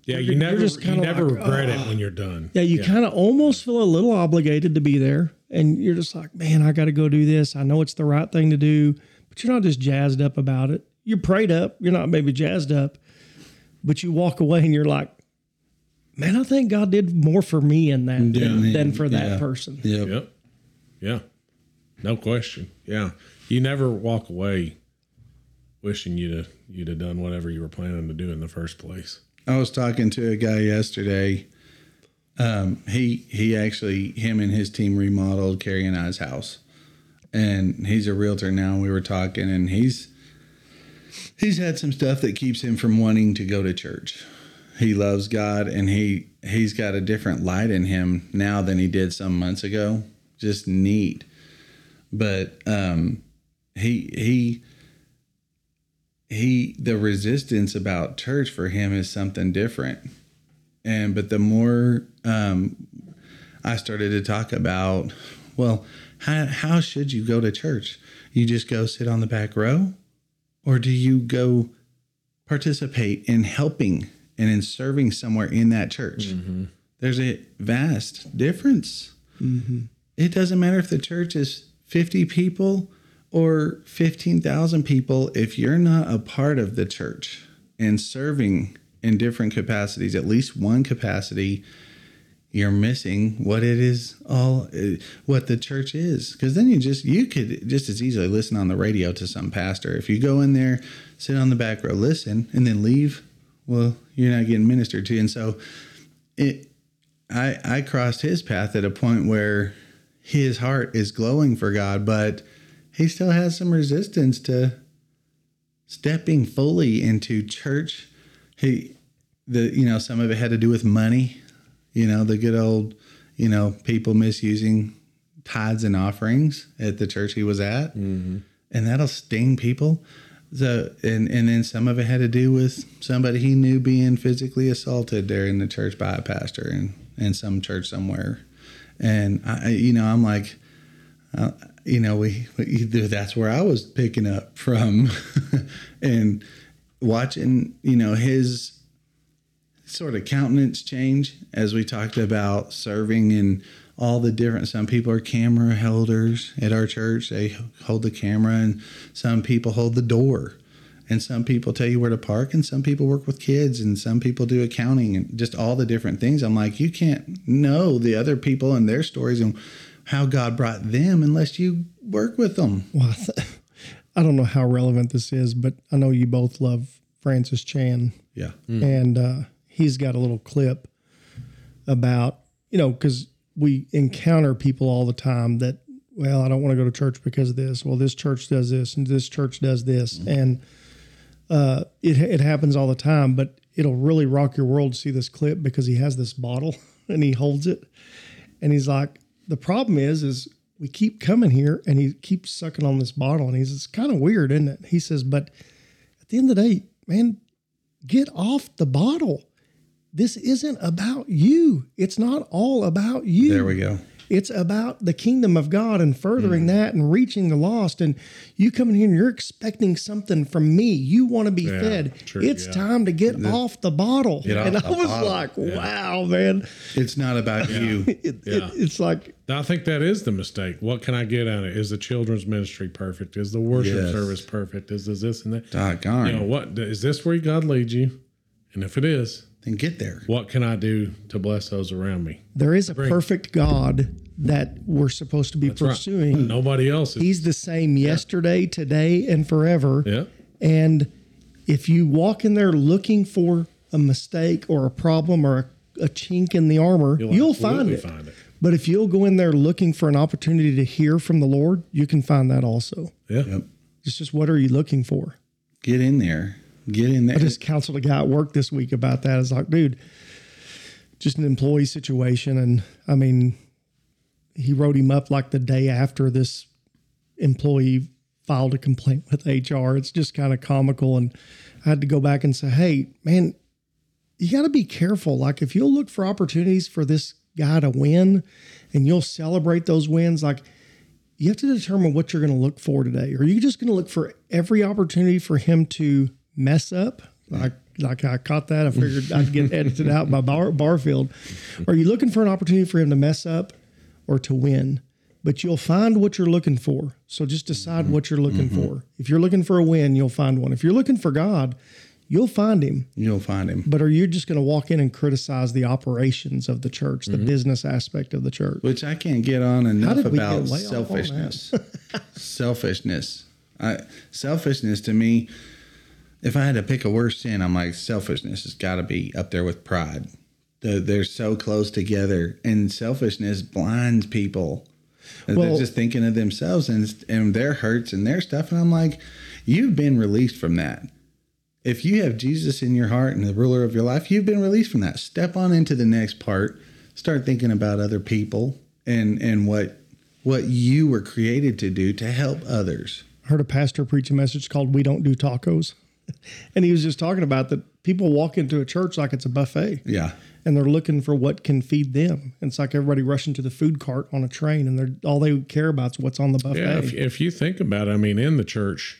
Yeah. You're- You you're never, just you kinda never like, regret it when you're done. yeah, you kind of almost feel a little obligated to be there, and you're just like, man, I got to go do this. I know it's the right thing to do, but you're not just jazzed up about it. You're prayed up. You're not maybe jazzed up, but you walk away and you're like, man, I think God did more for me in that than, Yeah. than for that Yeah. person. Yep. Yep. Yeah. No question. Yeah. You never walk away wishing you'd have, you'd have done whatever you were planning to do in the first place. I was talking to a guy yesterday. Um, he he actually him and his team remodeled Carrie and I's house, and he's a realtor now. We were talking, and he's he's had some stuff that keeps him from wanting to go to church. He loves God, and he he's got a different light in him now than he did some months ago. Just neat, but um, he he he the resistance about church for him is something different. And but the more um i started to talk about well how, how should you go to church? You just go sit on the back row? Or do you go participate in helping and in serving somewhere in that church? There's a vast difference it doesn't matter if the church is 50 people or 15,000 people if you're not a part of the church and serving in different capacities, at least one capacity, you're missing what it is all what the church is. Because then you just you could just as easily listen on the radio to some pastor. If you go in there sit on the back row listen and then leave well you're not getting ministered to. And so it i i crossed his path at a point where his heart is glowing for god but he still has some resistance to stepping fully into church. He the you know some of it had to do with money you know the good old you know people misusing tithes and offerings at the church he was at. Mm-hmm. And that'll sting people. So and and then some of it had to do with somebody he knew being physically assaulted there in the church by a pastor in in some church somewhere and i you know i'm like uh, you know we, we that's where i was picking up from. And watching you know his sort of countenance change as we talked about serving and all the different some people are camera holders at our church. They hold the camera and some people hold the door and some people tell you where to park and some people work with kids and some people do accounting and just all the different things. I'm like you can't know the other people and their stories and how god brought them unless you work with them. Well, I, don't know how relevant this is, but I know you both love Francis Chan. yeah. And uh, he's got a little clip about you know because we encounter people all the time that well i don't want to go to church because of this. Well this church does this and this church does this. And uh, it, it happens all the time but it'll really rock your world to see this clip because he has this bottle and he holds it and he's like the problem is is we keep coming here and he keeps sucking on this bottle and he's it's kind of weird isn't it he says but at the end of the day man, get off the bottle. This isn't about you. It's not all about you. There we go. It's about the kingdom of God and furthering mm. that and reaching the lost. And you come in here and you're expecting something from me. You want to be Yeah, fed. true, it's yeah. time to get off the bottle. Off and I was bottle. like, wow, man. It's not about you. It, it- it's like, I think that is the mistake. What can I get out of it? Is the children's ministry perfect? Is the worship Yes. service perfect? Is this, this and that? Doggone. You know what? Is this where God leads you? And if it is, then get there. what can I do to bless those around me? there is a perfect God that we're supposed to be right. pursuing. Nobody else is. He's the same yesterday, today, and forever. Yeah. And if you walk in there looking for a mistake or a problem or a, a chink in the armor, You'll you'll, find it. find it. But if you'll go in there looking for an opportunity to hear from the Lord, you can find that also. Yeah. Yep. It's just what are you looking for? Get in there. Get in there. I just counseled a guy at work this week about that. It's like, dude, just an employee situation. And I mean, he wrote him up like the day after this employee filed a complaint with HR. It's just kind of comical. And I had to go back and say, hey, man, you got to be careful. Like, if you'll look for opportunities for this guy to win and you'll celebrate those wins, like, you have to determine what you're going to look for today. Are you just going to look for every opportunity for him to mess up? Like, like I caught that. I figured I'd get edited out by Bar, Barfield. Are you looking for an opportunity for him to mess up or to win? But you'll find what you're looking for. So just decide what you're looking for. If you're looking for a win, you'll find one. If you're looking for God, you'll find him. You'll find him. But are you just going to walk in and criticize the operations of the church, Mm-hmm. the business aspect of the church? Which I can't get on enough about get way off on that? selfishness. selfishness. I, selfishness to me, if I had to pick a worse sin, I'm like selfishness has got to be up there with pride. The, they're so close together, and selfishness blinds people. they're just thinking of themselves and and their hurts and their stuff. And I'm like, you've been released from that. If you have Jesus in your heart and the ruler of your life, you've been released from that. Step on into the next part. Start thinking about other people and and what what you were created to do to help others. I heard a pastor preach a message called "We Don't Do Tacos," and he was just talking about that people walk into a church like it's a buffet, Yeah. and they're looking for what can feed them. It's like everybody rushing to the food cart on a train, and they're all they care about is what's on the buffet. Yeah. If, if you think about it, I mean, in the church,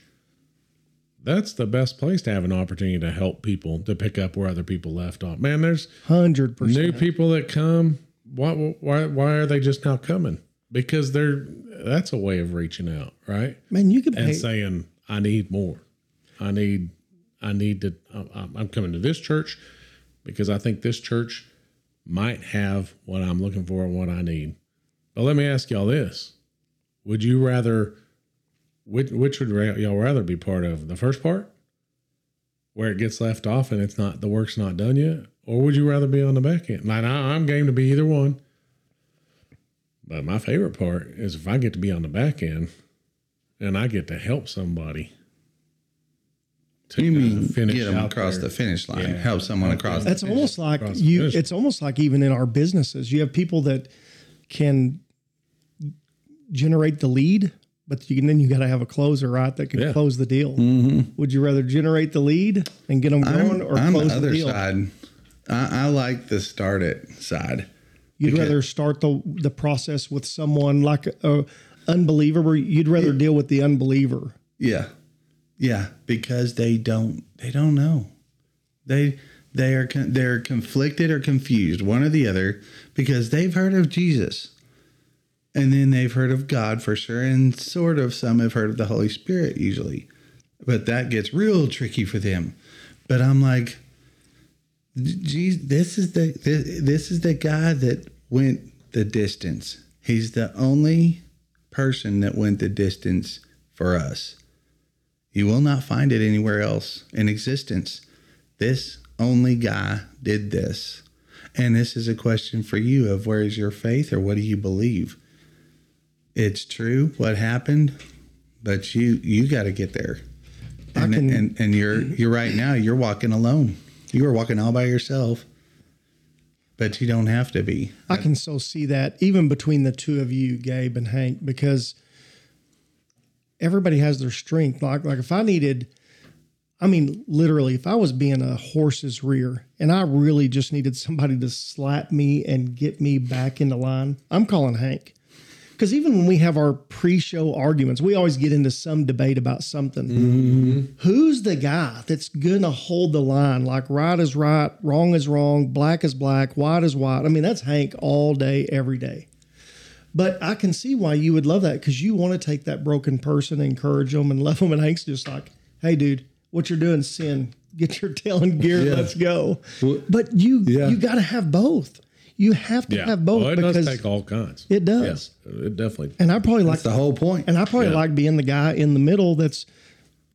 that's the best place to have an opportunity to help people to pick up where other people left off. Man, there's Hundred new people that come. Why, why, why are they just now coming? Because they're that's a way of reaching out, right? Man, you can And pay. saying, I need more. I need, I need to, I'm coming to this church because I think this church might have what I'm looking for and what I need. But let me ask y'all this. Would you rather, which, which would y'all rather be part of? The first part where it gets left off and it's not, the work's not done yet? Or would you rather be on the back end? Like, I- I'm game to be either one. But my favorite part is if I get to be on the back end and I get to help somebody. To You mean finish get them across their- the finish line, Yeah. help someone across. That's the almost like across you. It's almost like even in our businesses, you have people that can generate the lead, but you can, then you got to have a closer, right? That can Yeah. close the deal. Mm-hmm. Would you rather generate the lead and get them going, I'm, or I'm close the the other deal? side. I, I like the start it side. You'd Because- rather start the the process with someone like a unbeliever, where you'd rather deal with the unbeliever. Yeah. Yeah, because they don't they don't know. They they are they're conflicted or confused, one or the other, because they've heard of Jesus. And then they've heard of God for sure and sort of some have heard of the Holy Spirit usually. But that gets real tricky for them. But I'm like geez, this is the this, this is the guy that went the distance. He's the only person that went the distance for us. You will not find it anywhere else in existence. This only guy did this. And this is a question for you of where is your faith or what do you believe? It's true what happened, but you you got to get there. And, can- and and you're you're right now you're walking alone. You are walking all by yourself. But you don't have to be. I can so see that even between the two of you, Gabe and Hank, because everybody has their strength. Like like if I needed, I mean, literally, if I was being a horse's rear and I really just needed somebody to slap me and get me back into line, I'm calling Hank. Because even when we have our pre-show arguments, we always get into some debate about something. Mm-hmm. Who's the guy that's gonna hold the line? Like right is right, wrong is wrong, black is black, white is white. I mean, that's Hank all day, every day. But I can see why you would love that because you want to take that broken person, encourage them, and love them. And Hank's just like, "Hey, dude, what you're doing, sin. Get your tail in gear. Yeah. Let's go." Well, But you Yeah. you got to have both. You have to Yeah. have both Well, it because does take all kinds. it does. Yeah, it definitely. And I probably like That's the whole point. and I probably Yeah. like being the guy in the middle that's,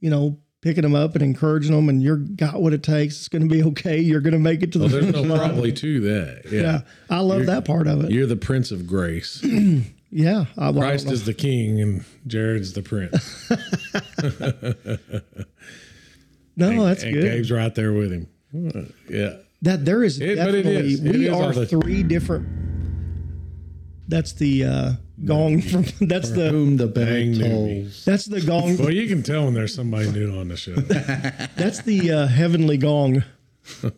you know, picking them up and encouraging them, and you're got what it takes. It's going to be okay. You're going to make it to the Well, there's no probably to that. Yeah. Yeah, I love that part of it. You're the Prince of Grace. Yeah, I, well, I Christ is the King and Jared's the Prince. no, that's and good. Gabe's right there with him. Yeah. That there is It- but it definitely is. We are the- three different. That's the uh, gong from. That's the Whom the Dang bell newbie. tolls. that's the gong. Well, you can tell when there's somebody new on the show. That's the uh, heavenly gong.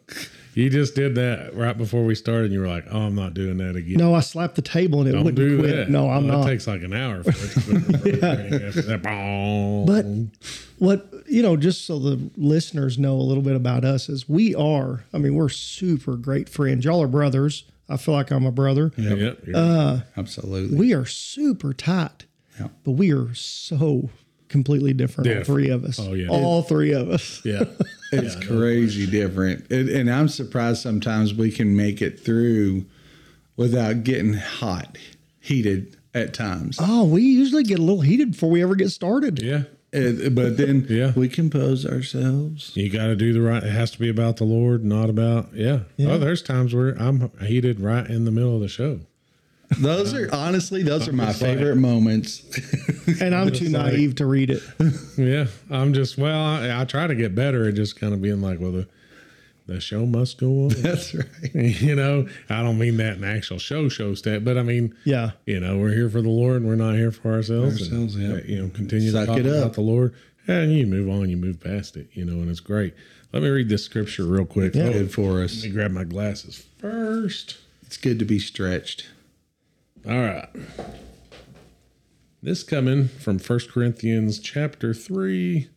You just did that right before we started. and You were like, "Oh, I'm not doing that again." No, I slapped the table and it Don't wouldn't do quit. that. No, I'm Well, not. It takes like an hour for it to quit. After. But what you know, just so the listeners know a little bit about us, is we are. I mean, we're super great friends. Y'all are brothers. I feel like I'm a brother. yeah, you're- Uh, Absolutely. We are super tight, Yeah. but we are so completely different. All Different. three of us. Oh, yeah. all three of us. yeah. It's crazy different. And, and I'm surprised sometimes we can make it through without getting hot, heated at times. Oh, we usually get a little heated before we ever get started. Yeah. And- but then Yeah. we compose ourselves. You got to do the right. It has to be about the Lord, not about yeah. Yeah. Oh, there's times where I'm heated right in the middle of the show. Those are honestly, those are my just like- favorite moments. And I'm too like- naive to read it. Yeah, I'm just well. I, I try to get better at just kind of being like, well, the the show must go on. That's right. you know, I don't mean that in actual show show stat, but I mean, Yeah. you know, we're here for the Lord. and We're not here for ourselves. Ourselves, and, yeah. uh, You know, continue Suck to talk about the Lord, and you move on. You move past it. You know, and it's great. Let me read this scripture real quick. Oh, Good for let us. me grab my glasses first. It's good to be stretched. All right. This coming from 1 Corinthians chapter 3,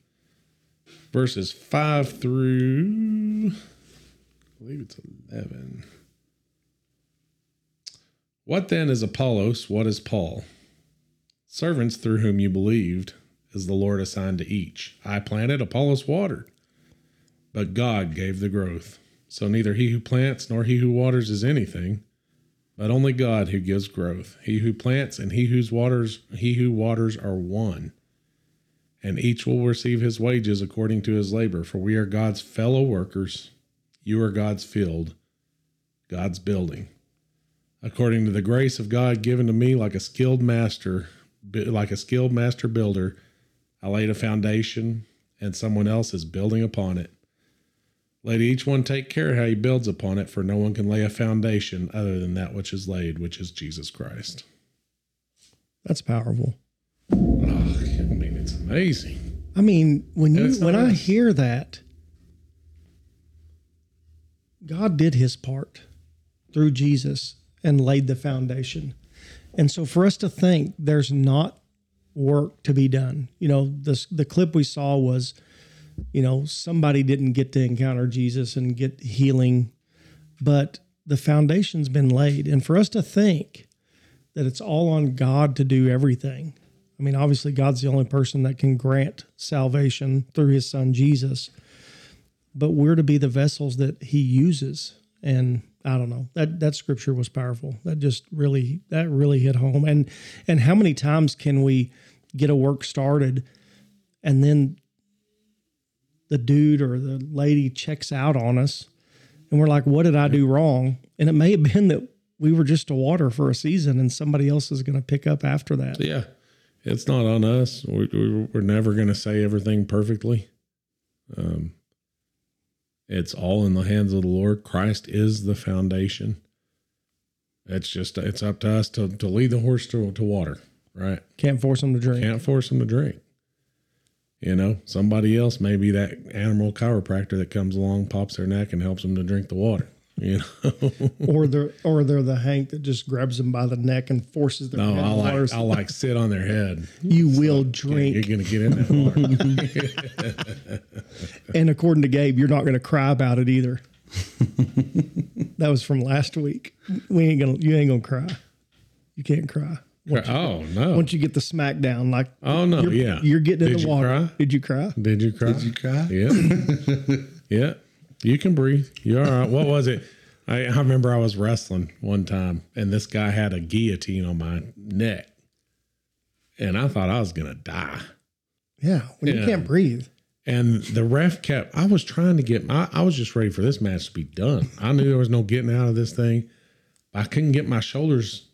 verses 5 through, I believe it's 11. What then is Apollos? What is Paul? Servants through whom you believed, as the Lord assigned to each. I planted, Apollos watered, but God gave the growth. So neither he who plants nor he who waters is anything but only God who gives growth. He who plants and he whose waters he who waters are one. And each will receive his wages according to his labor, for we are God's fellow workers. You are God's field, God's building. According to the grace of God given to me like a skilled master, like a skilled master builder, I laid a foundation and someone else is building upon it. Let each one take care how he builds upon it, for no one can lay a foundation other than that which is laid, which is Jesus Christ. That's powerful. Oh, I mean, it's amazing. I mean, when you when I hear that, God did his part through Jesus and laid the foundation. And so for us to think there's not work to be done. You know, this the clip we saw was, you know, somebody didn't get to encounter Jesus and get healing, but the foundation's been laid. And for us to think that it's all on God to do everything. I mean, obviously, God's the only person that can grant salvation through his son Jesus, but we're to be the vessels that he uses. And I don't know that that scripture was powerful. That just really that really hit home. And and how many times can we get a work started, and then the dude or the lady checks out on us, and we're like, "What did I do wrong?" And it may have been that we were just a water for a season, and somebody else is going to pick up after that. Yeah, it's not on us. We, we, we're never going to say everything perfectly. Um, it's all in the hands of the Lord. Christ is the foundation. It's just it's up to us to, to lead the horse to, to water, right? Can't force them to drink. Can't force them to drink. You know, somebody else may be that animal chiropractor that comes along, pops their neck, and helps them to drink the water. You know, or they're or they're the Hank that just grabs them by the neck and forces their no, head I the water. like I like sit on their head. you will drink. You're gonna get in that water. And according to Gabe, you're not going to cry about it either. that was from last week. We ain't gonna. You ain't gonna cry. You can't cry oh no! once you get the smackdown. Like Oh no! you're, yeah, you're getting in Did the you water. Cry? Did you cry? Did you cry? Did you cry? Yeah. yeah. You can breathe. You're all right. What was it? I, I remember I was wrestling one time and this guy had a guillotine on my neck. And I thought I was going to die. Yeah, when you can't breathe. And the ref kept, I was trying to get, I, I was just ready for this match to be done. I knew there was no getting out of this thing. I couldn't get my shoulders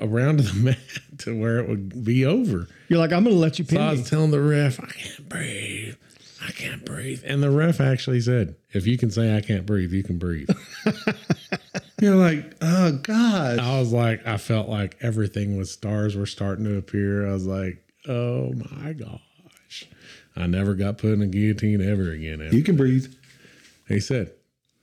around to the mat to where it would be over. You're like, I'm going to let you So pin I me. was telling the ref, I can't breathe. I can't breathe. And the ref actually said, if you can say I can't breathe, you can breathe. You're like, oh God. I was like, I felt like everything was stars were starting to appear. I was like, oh my gosh. I never got put in a guillotine ever again. You can breathe. He said,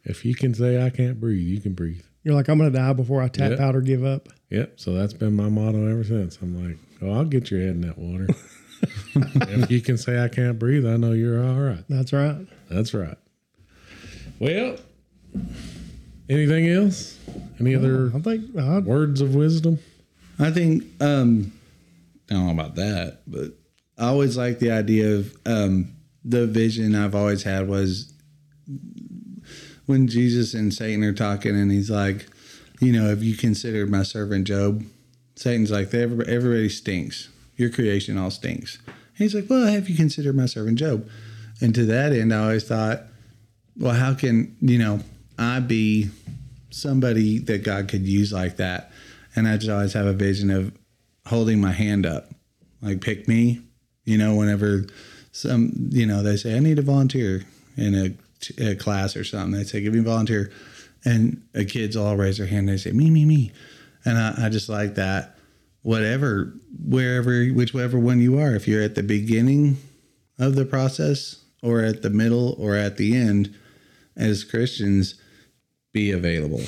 if you can say I can't breathe, you can breathe. You're like, I'm going to die before I tap Yep. out or give up. Yep. So that's been my motto ever since. I'm like, oh, I'll get your head in that water. if you can say I can't breathe, I know you're all right. That's right. That's right. Well, anything else? Any other I think uh, words of wisdom? I think um I don't know about that, but I always like the idea of um the vision I've always had was when Jesus and Satan are talking and he's like, you know, if you considered my servant Job, Satan's like, everybody, everybody stinks. Your creation all stinks. And he's like, well, have you considered my servant Job? And to that end, I always thought, well, how can, you know, I be somebody that God could use like that? And I just always have a vision of holding my hand up, like pick me, you know, whenever some, you know, they say, I need a volunteer in a, a class or something. They say, give me a volunteer. And the kids all raise their hand. And they say, me, me, me. And I, I just like that. Whatever, wherever, whichever one you are, if you're at the beginning of the process or at the middle or at the end, as Christians, be available.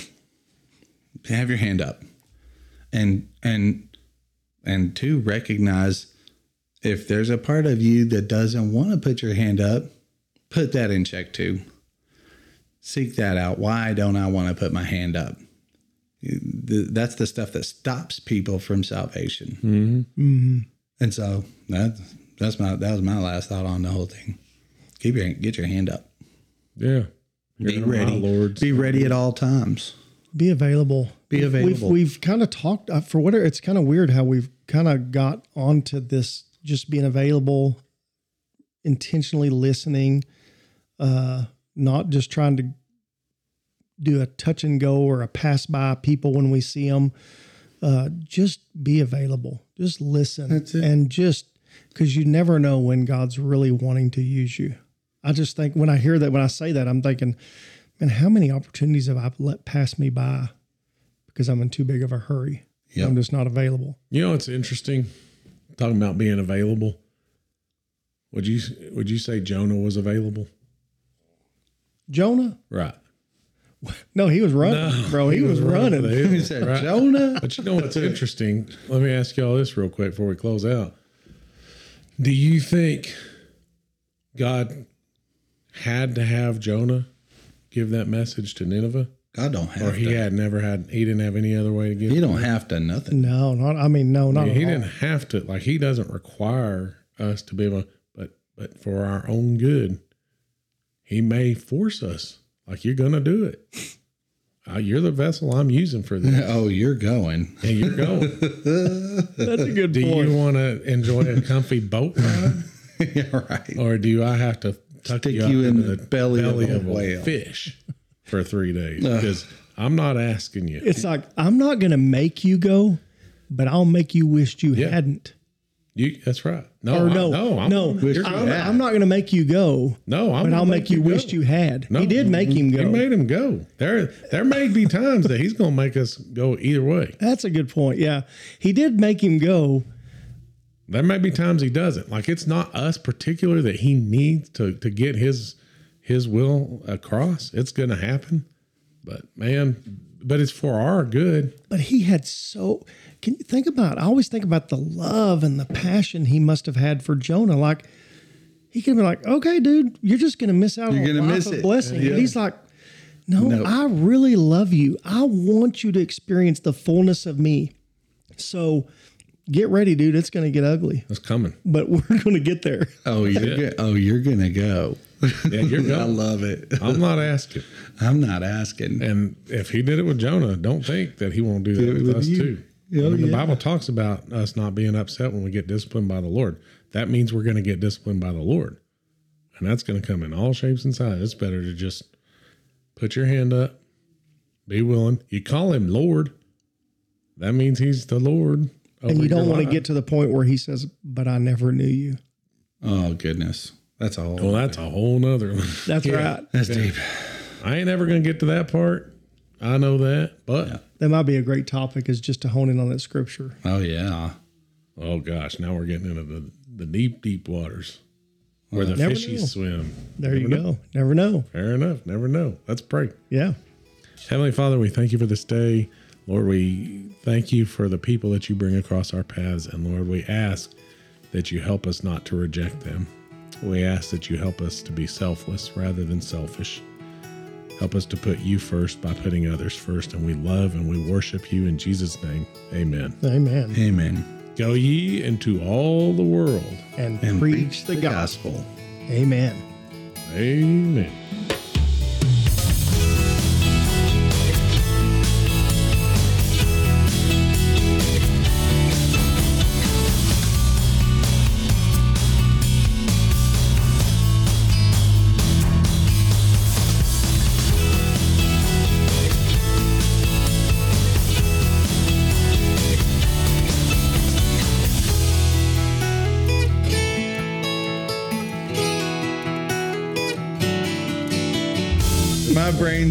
Have your hand up. And and and two, recognize if there's a part of you that doesn't want to put your hand up, put that in check too. Seek that out. Why don't I want to put my hand up? Th- That's the stuff that stops people from salvation. Mm-hmm. And so that that's my that was my last thought on the whole thing. Keep your get your hand up. Yeah. Be Hear my ready. Lords. Be ready at all times. be available. Be available. We've, we've kind of talked uh, for whatever. It's kind of weird how we've kind of got onto this just being available, intentionally listening, uh, not just trying to do a touch and go or a pass by people when we see them. Uh, just be available. Just listen. That's it. And just because you never know when God's really wanting to use you. I just think when I hear that, when I say that, I'm thinking, man, how many opportunities have I let pass me by because I'm in too big of a hurry? Yep. I'm just not available. You know, it's interesting talking about being available. Would you would you say Jonah was available? Jonah? Right. No, he was running, bro. He, was, running. He said, Right. Jonah. But you know what's interesting? Let me ask y'all this real quick before we close out. Do you think God had to have Jonah give that message to Nineveh? God don't have Or he to. had never had he didn't have any other way to get He don't have to nothing. No, not. I mean, no, not. Yeah, at he all. didn't have to like he doesn't require us to be able but but for our own good he may force us like you're gonna do it uh, you're the vessel i'm using for this Oh, you're going. and you're going That's a good do point. Do you want to enjoy a comfy boat ride yeah, right. or do i have to tuck Stick you, you in into the belly of a whale. fish for three days because i'm not asking you it's like I'm not going to make you go, but I'll make you wish you Yeah. hadn't. you that's right no Or no, no I'm, no, I'm. I'm not going to make you go, no I'm but I'll make, you, go. wished you had. No, he did make him go. He made him go. There, there may be times that he's going to make us go either way. That's a good point. Yeah, he did make him go, There may be times he doesn't. Like it's not us particular that he needs to to get his his will across. It's going to happen. But man, but it's for our good. But he had so. Can you think about? I always think about the love and the passion he must have had for Jonah. Like he could be like, "Okay, dude, you're just going to miss out You're on a gonna miss of it." blessing." Yeah. And he's like, no, No. I really love you. I want you to experience the fullness of me. So get ready, dude. It's going to get ugly, It's coming. but we're going to get there." Oh, you're go- oh, you're gonna go. Yeah, you're I going. love it. I'm not asking. I'm not asking. And if he did it with Jonah, don't think that he won't do that with, with us you. too. I Oh, mean, the. Bible talks about us not being upset when we get disciplined by the Lord. That means we're going to get disciplined by the Lord. And that's going to come in all shapes and sizes. It's better to just put your hand up, be willing. You call him Lord. That means he's the Lord. And you don't want to get to the point where he says, "But I never knew you." Oh goodness, that's a whole. Well, that's a whole nother one. That's right. that's deep. I ain't ever going to get to that part. I know that. But, That might be a great topic, is just to hone in on that scripture. Oh yeah. oh gosh, now we're getting into the, the deep, deep waters where the Never fishies know. swim. There you know. go. Never know. Fair enough. Never know. Let's pray. Yeah. Heavenly Father, we thank you for this day. Lord, we thank you for the people that you bring across our paths. And Lord, we ask that you help us not to reject them. We ask that you help us to be selfless rather than selfish. Help us to put you first by putting others first. And we love and we worship you in Jesus' name. Amen. Amen. Amen. Go ye into all the world. And, And preach the gospel. Amen. Amen.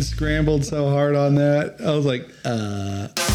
Scrambled so hard on that. I was like, uh.